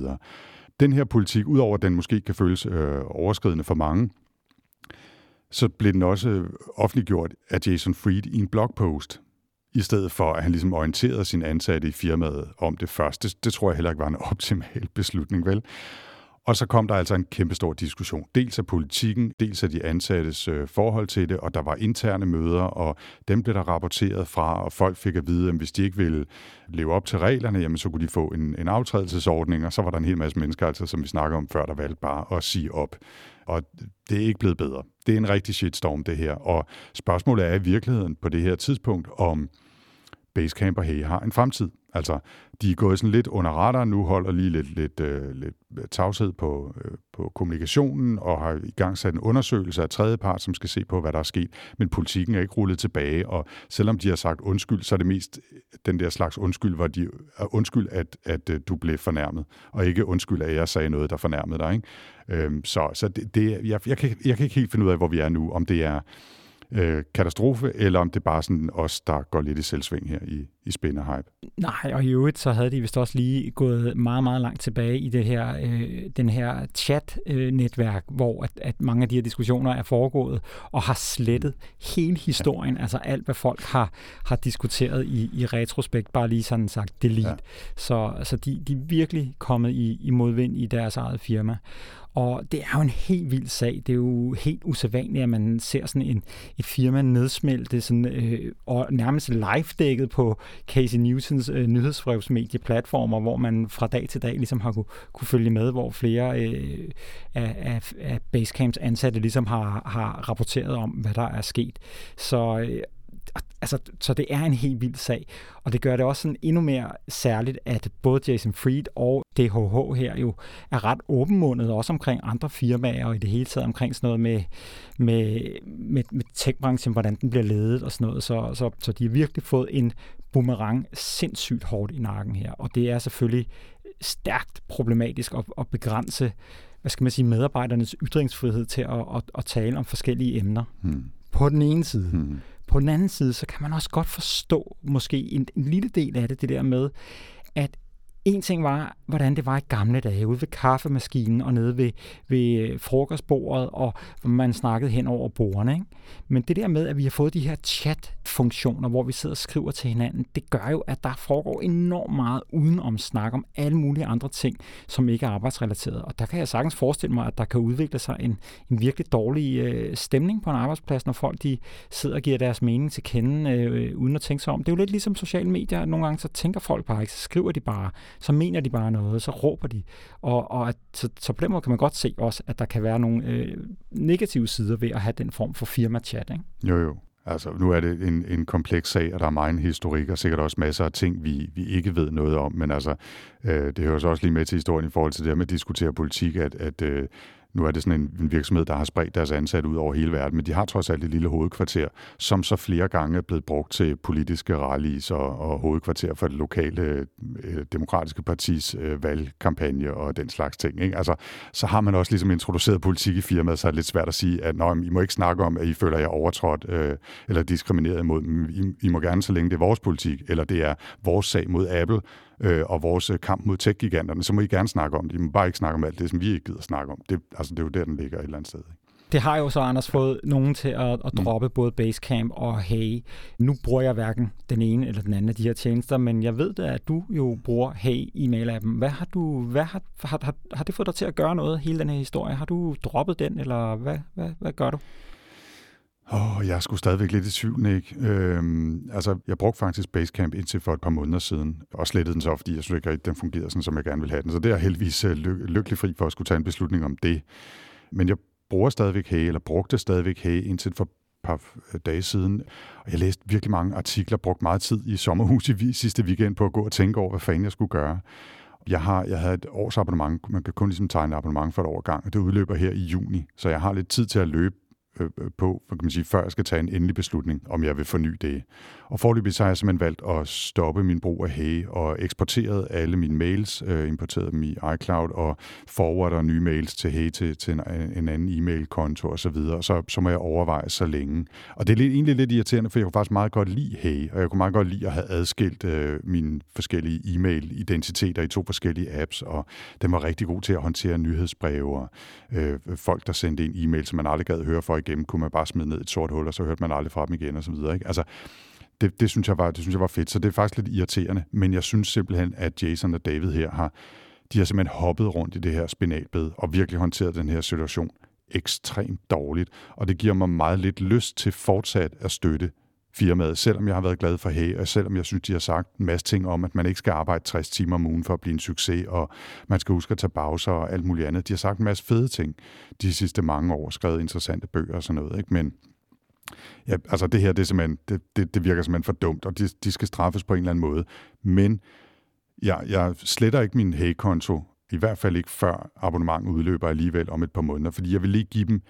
[SPEAKER 1] Den her politik, udover at den måske kan føles øh, overskridende for mange, så blev den også øh, offentliggjort af Jason Fried i en blogpost, i stedet for at han ligesom orienterede sin ansatte i firmaet om det første. Det, det tror jeg heller ikke var en optimal beslutning, vel? Og så kom der altså en kæmpestor diskussion. Dels af politikken, dels af de ansattes øh, forhold til det, og der var interne møder, og dem blev der rapporteret fra, og folk fik at vide, at hvis de ikke ville leve op til reglerne, jamen så kunne de få en, en aftrædelsesordning, og så var der en hel masse mennesker, altså, som vi snakker om før, der valgte bare at sige op. Og det er ikke blevet bedre. Det er en rigtig shitstorm, det her. Og spørgsmålet er i virkeligheden på det her tidspunkt, om Basecamp og Hey har en fremtid. Altså, de er gået sådan lidt under radaren nu, holder lige lidt, lidt, øh, lidt øh, tavshed på, øh, på kommunikationen og har i gang sat en undersøgelse af tredjepart, som skal se på, hvad der er sket. Men politikken er ikke rullet tilbage, og selvom de har sagt undskyld, så er det mest øh, den der slags undskyld, hvor de er undskyld, at, at du blev fornærmet, og ikke undskyld, at jeg sagde noget, der fornærmede dig. Ikke? Øhm, så så det, det, jeg, jeg, kan, jeg kan ikke helt finde ud af, hvor vi er nu, om det er øh, katastrofe, eller om det bare sådan os, der går lidt i selvsving her i, i spinderhype.
[SPEAKER 2] Nej, og i øvrigt så havde de vist også lige gået meget, meget langt tilbage i det her, øh, den her chat-netværk, hvor at, at mange af de her diskussioner er foregået, og har slettet hele historien, ja. altså alt, hvad folk har, har diskuteret i, i retrospekt, bare lige sådan sagt delete. Ja. Så, så de, de er virkelig kommet i, i modvind i deres eget firma. Og det er jo en helt vild sag. Det er jo helt usædvanligt, at man ser sådan en, et firma nedsmelte sådan, øh, og nærmest live-dækket på Casey Newtons øh, nyhedsbrevsmedieplatformer, hvor man fra dag til dag ligesom har kunne, kunne følge med, hvor flere øh, af, af, af Basecamps ansatte ligesom har, har rapporteret om, hvad der er sket. Så øh, altså, så det er en helt vild sag, og det gør det også sådan endnu mere særligt, at både Jason Fried og DHH her jo er ret åbenmundet, også omkring andre firmaer, og i det hele taget omkring sådan noget med, med, med, med techbranchen, hvordan den bliver ledet og sådan noget, så, så, så de har virkelig fået en boomerang sindssygt hårdt i nakken her, og det er selvfølgelig stærkt problematisk at, at begrænse hvad skal man sige, medarbejdernes ytringsfrihed til at, at, at tale om forskellige emner. Hmm. På den ene side. Hmm. På den anden side, så kan man også godt forstå måske en, en lille del af det, det der med, at en ting var, hvordan det var i gamle dage, ude ved kaffemaskinen og nede ved, ved øh, frokostbordet, og man snakkede hen over bordene. Ikke? Men det der med, at vi har fået de her chat-funktioner, hvor vi sidder og skriver til hinanden, det gør jo, at der foregår enormt meget udenom snak om alle mulige andre ting, som ikke er arbejdsrelateret. Og der kan jeg sagtens forestille mig, at der kan udvikle sig en, en virkelig dårlig øh, stemning på en arbejdsplads, når folk de sidder og giver deres mening til kende, øh, øh uden at tænke sig om. Det er jo lidt ligesom sociale medier. Nogle gange så tænker folk bare ikke, så skriver de bare så mener de bare noget, så råber de. Og, og at, så, så på den måde kan man godt se også, at der kan være nogle øh, negative sider ved at have den form for firma-chat. Ikke?
[SPEAKER 1] Jo, jo. Altså, nu er det en, en kompleks sag, og der er meget historik, og sikkert også masser af ting, vi, vi ikke ved noget om. Men altså, øh, det hører så også lige med til historien i forhold til det her med at diskutere politik, at, at øh, nu er det sådan en, en virksomhed, der har spredt deres ansatte ud over hele verden, men de har trods alt et lille hovedkvarter, som så flere gange er blevet brugt til politiske rallies og, og hovedkvarter for det lokale øh, demokratiske partis øh, valgkampagne og den slags ting. Ikke? Altså, så har man også ligesom introduceret politik i firmaet, så er det lidt svært at sige, at Nå, I må ikke snakke om, at I føler jer overtrådt øh, eller diskrimineret imod dem. I, I må gerne, så længe det er vores politik, eller det er vores sag mod Apple, øh, og vores kamp mod tech-giganterne, så må I gerne snakke om det. I må bare ikke snakke om alt det, som vi ikke gider snakke om. Det, altså, det er jo der, den ligger et eller andet sted. Ikke?
[SPEAKER 2] Det har jo så, Anders, fået nogen til at, at mm. droppe mm. både Basecamp og Hey. Nu bruger jeg hverken den ene eller den anden af de her tjenester, men jeg ved da, at du jo bruger Hey i mail-appen. Hvad har, du, hvad har, har, har, har det fået dig til at gøre noget, hele den her historie? Har du droppet den, eller hvad, hvad, hvad gør du?
[SPEAKER 1] Åh, oh, jeg skulle stadigvæk lidt i tvivl, Nick. Øhm, altså, jeg brugte faktisk Basecamp indtil for et par måneder siden, og slettede den så, fordi jeg synes ikke at den fungerede sådan, som jeg gerne ville have den. Så det er jeg heldigvis øh, ly- lykkelig fri for at skulle tage en beslutning om det. Men jeg bruger stadigvæk Hey, eller brugte stadigvæk Hey indtil for par øh, dage siden. Og jeg læste virkelig mange artikler, brugte meget tid i sommerhus i sidste weekend på at gå og tænke over, hvad fanden jeg skulle gøre. Jeg, har, jeg havde et års abonnement. Man kan kun ligesom tegne abonnement for et år gang, og det udløber her i juni. Så jeg har lidt tid til at løbe Øh, øh, på, kan man sige, før jeg skal tage en endelig beslutning, om jeg vil forny det. Og forløbig så har jeg simpelthen valgt at stoppe min brug af Hey og eksporteret alle mine mails, øh, importeret dem i iCloud og forwarder nye mails til Hey til, til en, en anden e-mail-konto osv. Så, videre. så, så må jeg overveje så længe. Og det er lidt, egentlig lidt irriterende, for jeg kunne faktisk meget godt lide Hey, og jeg kunne meget godt lide at have adskilt øh, mine forskellige e-mail-identiteter i to forskellige apps, og den var rigtig god til at håndtere nyhedsbreve og øh, folk, der sendte en e-mail, som man aldrig gad høre for igennem, kunne man bare smide ned i et sort hul, og så hørte man aldrig fra dem igen og så videre. Ikke? Altså, det, det, synes jeg var, det synes jeg var fedt, så det er faktisk lidt irriterende, men jeg synes simpelthen, at Jason og David her har, de har simpelthen hoppet rundt i det her spinalbed og virkelig håndteret den her situation ekstremt dårligt, og det giver mig meget lidt lyst til fortsat at støtte firmaet, selvom jeg har været glad for Hey, og selvom jeg synes, de har sagt en masse ting om, at man ikke skal arbejde 60 timer om ugen for at blive en succes, og man skal huske at tage pauser og alt muligt andet. De har sagt en masse fede ting de sidste mange år, skrevet interessante bøger og sådan noget, ikke? men ja, altså det her, det, er simpelthen, det, det, det virker simpelthen for dumt, og de, de skal straffes på en eller anden måde. Men jeg, jeg sletter ikke min Hey-konto, i hvert fald ikke før abonnementet udløber alligevel om et par måneder, fordi jeg vil lige give dem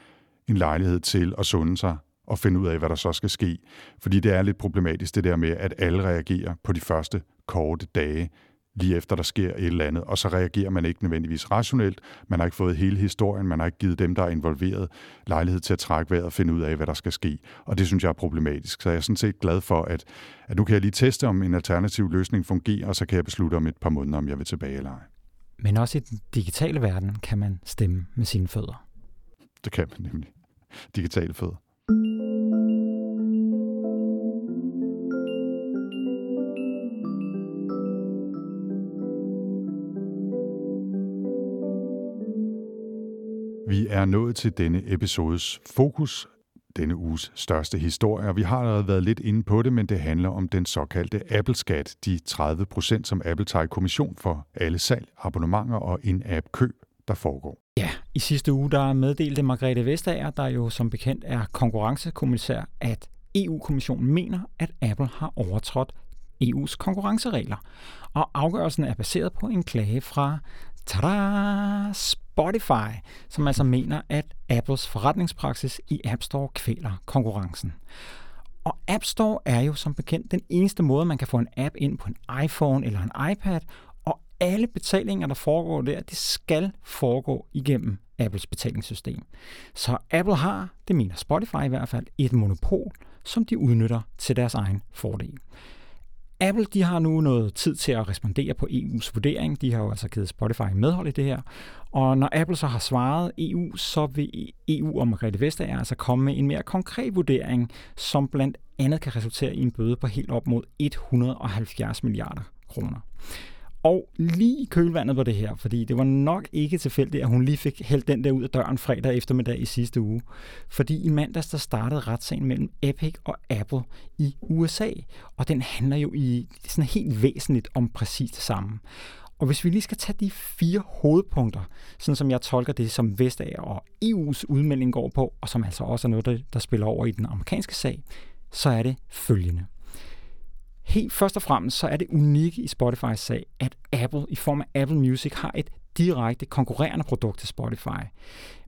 [SPEAKER 1] en lejlighed til at sunde sig og finde ud af, hvad der så skal ske. Fordi det er lidt problematisk, det der med, at alle reagerer på de første korte dage, lige efter der sker et eller andet, og så reagerer man ikke nødvendigvis rationelt. Man har ikke fået hele historien, man har ikke givet dem, der er involveret, lejlighed til at trække vejret og finde ud af, hvad der skal ske. Og det synes jeg er problematisk. Så jeg er sådan set glad for, at, at nu kan jeg lige teste, om en alternativ løsning fungerer, og så kan jeg beslutte om et par måneder, om jeg vil tilbage eller ej.
[SPEAKER 2] Men også i den digitale verden kan man stemme med sine fødder.
[SPEAKER 1] Det kan man nemlig. Digitale fødder. Er nået til denne episodes fokus, denne uges største historie, og vi har allerede været lidt inde på det, men det handler om den såkaldte Apple-skat, de 30 procent, som Apple tager i kommission for alle salg, abonnementer og in-app køb, der foregår.
[SPEAKER 2] Ja, i sidste uge der meddelte Margrethe Vestager, der jo som bekendt er konkurrencekommissær, at EU-kommissionen mener, at Apple har overtrådt EU's konkurrenceregler. Og afgørelsen er baseret på en klage fra tada, Spotify, som altså mener, at Apples forretningspraksis i App Store kvæler konkurrencen. Og App Store er jo som bekendt den eneste måde, man kan få en app ind på en iPhone eller en iPad, og alle betalinger, der foregår der, det skal foregå igennem Apples betalingssystem. Så Apple har, det mener Spotify i hvert fald, et monopol, som de udnytter til deres egen fordel. Apple de har nu noget tid til at respondere på EU's vurdering. De har jo altså givet Spotify medhold i det her. Og når Apple så har svaret EU, så vil EU og Margrethe Vestager altså komme med en mere konkret vurdering, som blandt andet kan resultere i en bøde på helt op mod 170 milliarder kroner. Og lige i kølvandet på det her, fordi det var nok ikke tilfældigt, at hun lige fik hældt den der ud af døren fredag eftermiddag i sidste uge. Fordi i mandags der startede retssagen mellem Epic og Apple i USA, og den handler jo i sådan helt væsentligt om præcis det samme. Og hvis vi lige skal tage de fire hovedpunkter, sådan som jeg tolker det, som Vestager og EU's udmelding går på, og som altså også er noget, der spiller over i den amerikanske sag, så er det følgende. Helt først og fremmest så er det unikke i Spotify's sag, at Apple i form af Apple Music har et direkte konkurrerende produkt til Spotify.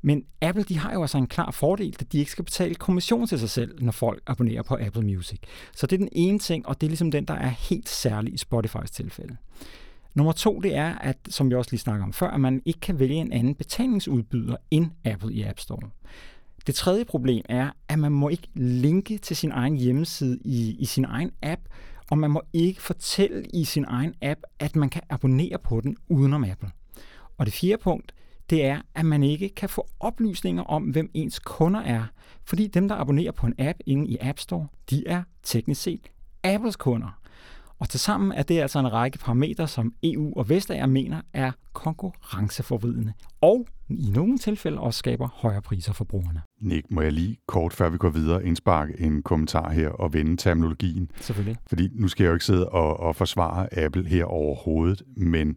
[SPEAKER 2] Men Apple de har jo altså en klar fordel, at de ikke skal betale kommission til sig selv, når folk abonnerer på Apple Music. Så det er den ene ting, og det er ligesom den, der er helt særlig i Spotifys tilfælde. Nummer to, det er, at, som vi også lige snakker om før, at man ikke kan vælge en anden betalingsudbyder end Apple i App Store. Det tredje problem er, at man må ikke linke til sin egen hjemmeside i, i sin egen app, og man må ikke fortælle i sin egen app, at man kan abonnere på den udenom Apple. Og det fjerde punkt, det er, at man ikke kan få oplysninger om, hvem ens kunder er. Fordi dem, der abonnerer på en app inde i App Store, de er teknisk set Apples kunder. Og tilsammen er det altså en række parametre, som EU og Vestager mener er konkurrenceforvridende, og i nogle tilfælde også skaber højere priser for brugerne.
[SPEAKER 1] Nick, må jeg lige kort, før vi går videre, indsparke en kommentar her og vende terminologien?
[SPEAKER 2] Selvfølgelig.
[SPEAKER 1] Fordi nu skal jeg jo ikke sidde og, og forsvare Apple her overhovedet, men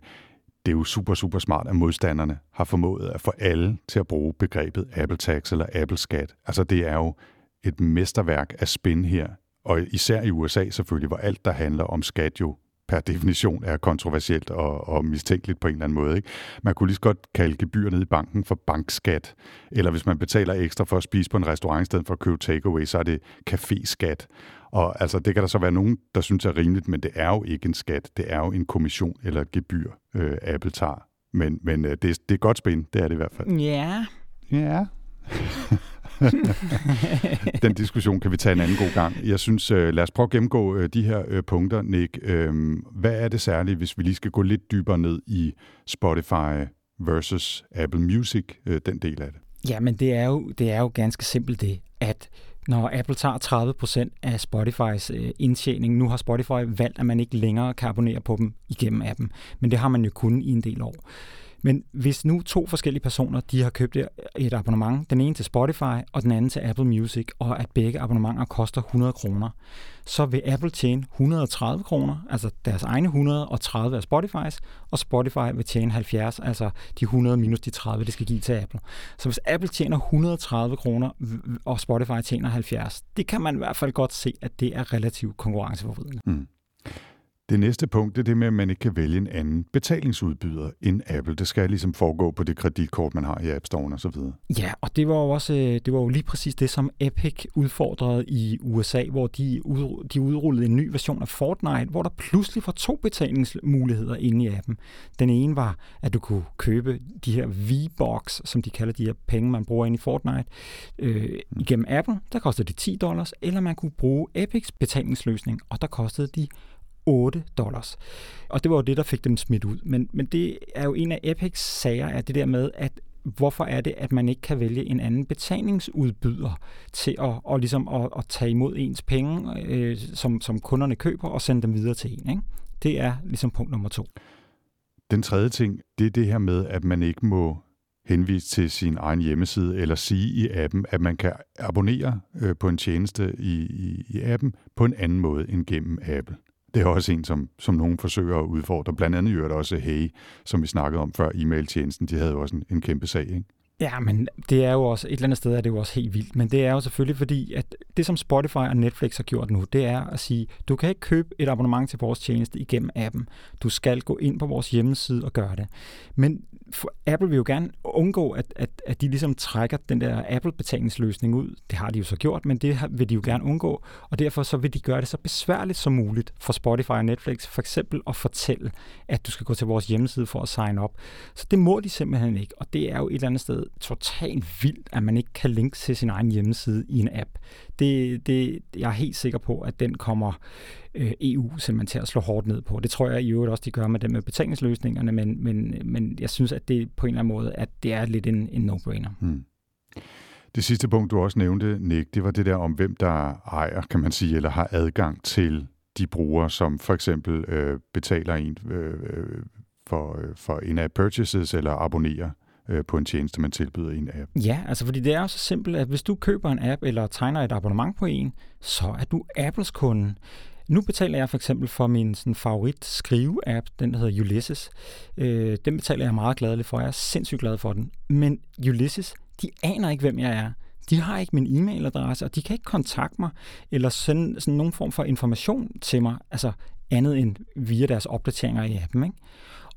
[SPEAKER 1] det er jo super, super smart, at modstanderne har formået at få alle til at bruge begrebet Apple Tax eller Apple Skat. Altså det er jo et mesterværk af spin her, og især i USA selvfølgelig, hvor alt, der handler om skat jo per definition er kontroversielt og, og mistænkeligt på en eller anden måde. Ikke? Man kunne lige så godt kalde gebyr ned i banken for bankskat, eller hvis man betaler ekstra for at spise på en restaurant i stedet for at købe takeaway, så er det caféskat. Og altså, det kan der så være nogen, der synes er rimeligt, men det er jo ikke en skat. Det er jo en kommission eller et gebyr, øh, Apple tager. Men, men øh, det, det er godt spænd, det er det i hvert fald.
[SPEAKER 2] Ja.
[SPEAKER 1] Ja. Den diskussion kan vi tage en anden god gang. Jeg synes, øh, lad os prøve at gennemgå øh, de her øh, punkter, Nick. Øhm, hvad er det særlige, hvis vi lige skal gå lidt dybere ned i Spotify versus Apple Music, den del af det?
[SPEAKER 2] Ja, men det er jo, det er jo ganske simpelt det, at når Apple tager 30% af Spotifys indtjening, nu har Spotify valgt, at man ikke længere kan abonnere på dem igennem appen, men det har man jo kun i en del år. Men hvis nu to forskellige personer, de har købt et abonnement, den ene til Spotify og den anden til Apple Music, og at begge abonnementer koster 100 kroner, så vil Apple tjene 130 kroner, altså deres egne 130 af Spotify's, og Spotify vil tjene 70, altså de 100 minus de 30, det skal give til Apple. Så hvis Apple tjener 130 kroner, og Spotify tjener 70, det kan man i hvert fald godt se, at det er relativt konkurrenceforvridende. Mm.
[SPEAKER 1] Det næste punkt er det med, at man ikke kan vælge en anden betalingsudbyder end Apple. Det skal ligesom foregå på det kreditkort, man har i App Store osv.
[SPEAKER 2] Ja, og det var jo også øh, det var jo lige præcis det, som Epic udfordrede i USA, hvor de, ud, de udrullede en ny version af Fortnite, hvor der pludselig var to betalingsmuligheder inde i appen. Den ene var, at du kunne købe de her V-Box, som de kalder de her penge, man bruger inde i Fortnite, øh, igennem appen. Der kostede det 10 dollars, eller man kunne bruge Epics betalingsløsning, og der kostede de 8 dollars. Og det var jo det, der fik dem smidt ud. Men, men det er jo en af Epics sager, er det der med, at hvorfor er det, at man ikke kan vælge en anden betalingsudbyder til at, og ligesom at, at tage imod ens penge, øh, som, som kunderne køber, og sende dem videre til en. Ikke? Det er ligesom punkt nummer to.
[SPEAKER 1] Den tredje ting, det er det her med, at man ikke må henvise til sin egen hjemmeside, eller sige i appen, at man kan abonnere øh, på en tjeneste i, i, i appen på en anden måde end gennem Apple. Det er også en, som, som nogen forsøger at udfordre. Blandt andet gjorde det også Hey, som vi snakkede om før, e-mail-tjenesten. De havde jo også en, en kæmpe sag, ikke?
[SPEAKER 2] Ja, men det er jo også, et eller andet sted er det jo også helt vildt, men det er jo selvfølgelig fordi, at det som Spotify og Netflix har gjort nu, det er at sige, du kan ikke købe et abonnement til vores tjeneste igennem appen. Du skal gå ind på vores hjemmeside og gøre det. Men for Apple vil jo gerne undgå, at, at, at de ligesom trækker den der Apple-betalingsløsning ud. Det har de jo så gjort, men det vil de jo gerne undgå, og derfor så vil de gøre det så besværligt som muligt for Spotify og Netflix, for eksempel at fortælle, at du skal gå til vores hjemmeside for at sign up. Så det må de simpelthen ikke, og det er jo et eller andet sted totalt vildt, at man ikke kan linke til sin egen hjemmeside i en app. Det, det, jeg er helt sikker på, at den kommer øh, EU simpelthen til at slå hårdt ned på. Det tror jeg i øvrigt også, de gør med dem med betalingsløsningerne, men, men, men jeg synes, at det på en eller anden måde, at det er lidt en, en no-brainer. Hmm.
[SPEAKER 1] Det sidste punkt, du også nævnte, Nick, det var det der om, hvem der ejer, kan man sige, eller har adgang til de brugere, som for eksempel øh, betaler en øh, øh for, øh, for in-app purchases eller abonnerer øh, på en tjeneste, man tilbyder i en app.
[SPEAKER 2] Ja, altså fordi det er jo så simpelt, at hvis du køber en app eller tegner et abonnement på en, så er du Apples kunde. Nu betaler jeg for eksempel for min sådan, favorit skrive-app, den der hedder Ulysses. Øh, den betaler jeg meget gladeligt for. Jeg er sindssygt glad for den. Men Ulysses, de aner ikke, hvem jeg er. De har ikke min e-mailadresse, og de kan ikke kontakte mig eller sende sådan nogen form for information til mig, altså andet end via deres opdateringer i appen. Ikke?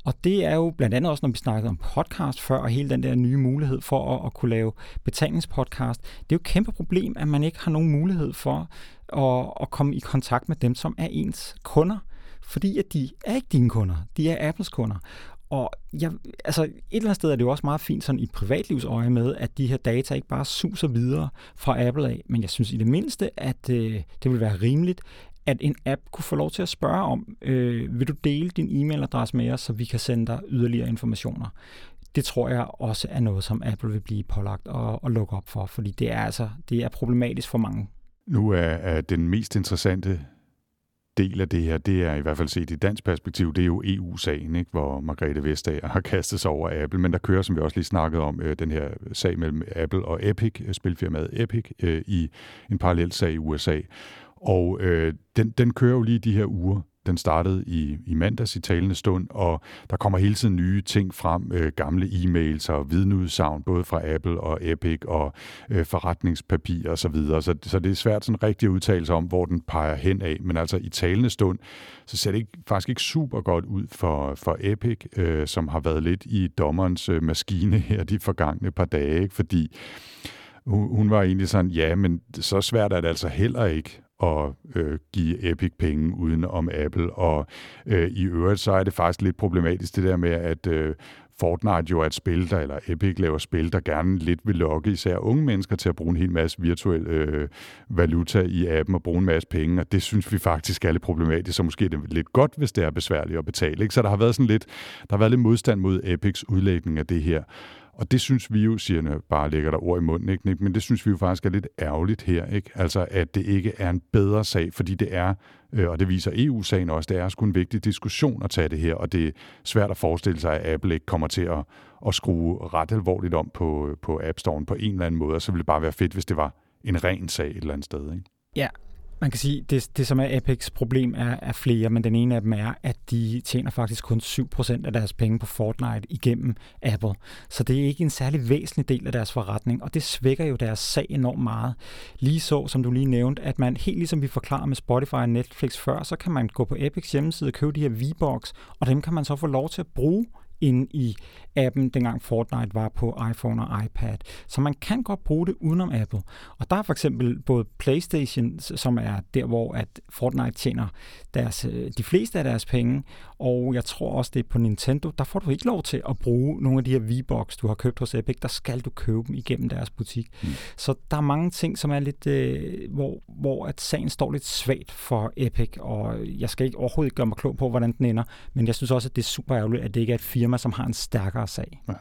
[SPEAKER 2] Og det er jo blandt andet også, når vi snakkede om podcast før, og hele den der nye mulighed for at, at kunne lave betalingspodcast. Det er jo et kæmpe problem, at man ikke har nogen mulighed for at, at komme i kontakt med dem, som er ens kunder. Fordi at de er ikke dine kunder, de er Apples kunder. Og jeg, altså et eller andet sted er det jo også meget fint sådan i privatlivsøje med, at de her data ikke bare suser videre fra Apple af, men jeg synes i det mindste, at øh, det vil være rimeligt, at en app kunne få lov til at spørge om, øh, vil du dele din e-mailadresse med os, så vi kan sende dig yderligere informationer. Det tror jeg også er noget, som Apple vil blive pålagt og, og lukke op for, fordi det er altså det er problematisk for mange.
[SPEAKER 1] Nu er, er den mest interessante del af det her, det er i hvert fald set i dansk perspektiv, det er jo EU-sagen, ikke? hvor Margrethe Vestager har kastet sig over Apple, men der kører, som vi også lige snakkede om, øh, den her sag mellem Apple og Epic, øh, spilfirmaet Epic, øh, i en parallel sag i USA. Og øh, den, den kører jo lige de her uger. Den startede i, i mandags i talende stund, og der kommer hele tiden nye ting frem, øh, gamle e-mails og vidneudsagn, både fra Apple og Epic og øh, forretningspapir og så videre. Så, så det er svært sådan rigtig at udtale sig om, hvor den peger hen af. Men altså i talende stund, så ser det ikke, faktisk ikke super godt ud for, for Epic, øh, som har været lidt i dommerens øh, maskine her de forgangne par dage, ikke? fordi hun, hun var egentlig sådan, ja, men så svært er det altså heller ikke at øh, give Epic penge uden om Apple. Og øh, i øvrigt så er det faktisk lidt problematisk det der med, at øh, Fortnite jo er et spil, der, eller Epic laver spil, der gerne lidt vil lokke især unge mennesker til at bruge en hel masse virtuel øh, valuta i appen og bruge en masse penge, og det synes vi faktisk er lidt problematisk, så måske er det lidt godt, hvis det er besværligt at betale. Ikke? Så der har været sådan lidt, der har været lidt modstand mod Epics udlægning af det her. Og det synes vi jo, siger jeg bare lægger der ord i munden, ikke? men det synes vi jo faktisk er lidt ærgerligt her, ikke? altså at det ikke er en bedre sag, fordi det er, øh, og det viser EU-sagen også, det er sgu en vigtig diskussion at tage det her, og det er svært at forestille sig, at Apple ikke kommer til at, at skrue ret alvorligt om på, øh, på App Store på en eller anden måde, og så ville det bare være fedt, hvis det var en ren sag et eller andet sted. Ikke?
[SPEAKER 2] Ja, man kan sige, det, det som er Apex problem er, er flere, men den ene af dem er, at de tjener faktisk kun 7% af deres penge på Fortnite igennem Apple. Så det er ikke en særlig væsentlig del af deres forretning, og det svækker jo deres sag enormt meget. Lige så, som du lige nævnte, at man helt ligesom vi forklarer med Spotify og Netflix før, så kan man gå på Epics hjemmeside og købe de her V-Box, og dem kan man så få lov til at bruge ind i appen, dengang Fortnite var på iPhone og iPad. Så man kan godt bruge det udenom Apple. Og der er for eksempel både PlayStation, som er der, hvor at Fortnite tjener deres, øh, de fleste af deres penge, og jeg tror også, det er på Nintendo, der får du ikke lov til at bruge nogle af de her V-Box, du har købt hos Epic, der skal du købe dem igennem deres butik. Mm. Så der er mange ting, som er lidt, øh, hvor, hvor at sagen står lidt svagt for Epic, og jeg skal ikke overhovedet ikke gøre mig klog på, hvordan den ender, men jeg synes også, at det er super ærgerligt, at det ikke er et firma, som har en stærkere sag. Ja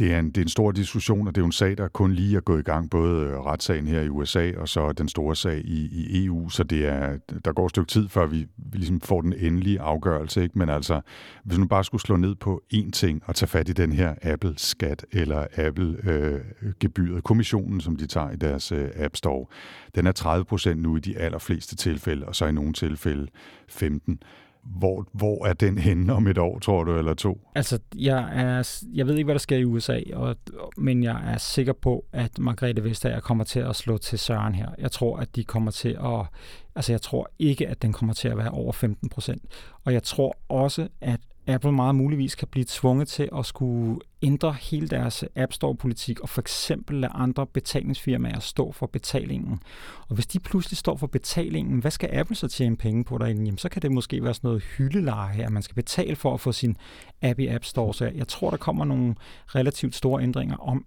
[SPEAKER 1] det er, en, det er en stor diskussion, og det er jo en sag, der kun lige er gået i gang, både øh, retssagen her i USA, og så den store sag i, i EU, så det er, der går et stykke tid, før vi, vi ligesom får den endelige afgørelse. Ikke? Men altså, hvis man bare skulle slå ned på én ting og tage fat i den her Apple-skat, eller Apple-gebyret, øh, kommissionen, som de tager i deres øh, App Store, den er 30 procent nu i de allerfleste tilfælde, og så i nogle tilfælde 15 hvor, hvor er den henne om et år, tror du, eller to?
[SPEAKER 2] Altså, jeg, er, jeg ved ikke, hvad der sker i USA, og, men jeg er sikker på, at Margrethe Vestager kommer til at slå til Søren her. Jeg tror, at de kommer til at... Altså, jeg tror ikke, at den kommer til at være over 15 procent. Og jeg tror også, at Apple meget muligvis kan blive tvunget til at skulle ændre hele deres App Store-politik og for eksempel lade andre betalingsfirmaer stå for betalingen. Og hvis de pludselig står for betalingen, hvad skal Apple så tjene penge på derinde? Jamen, så kan det måske være sådan noget hyldeleje, at man skal betale for at få sin app i App Store. Så jeg tror, der kommer nogle relativt store ændringer om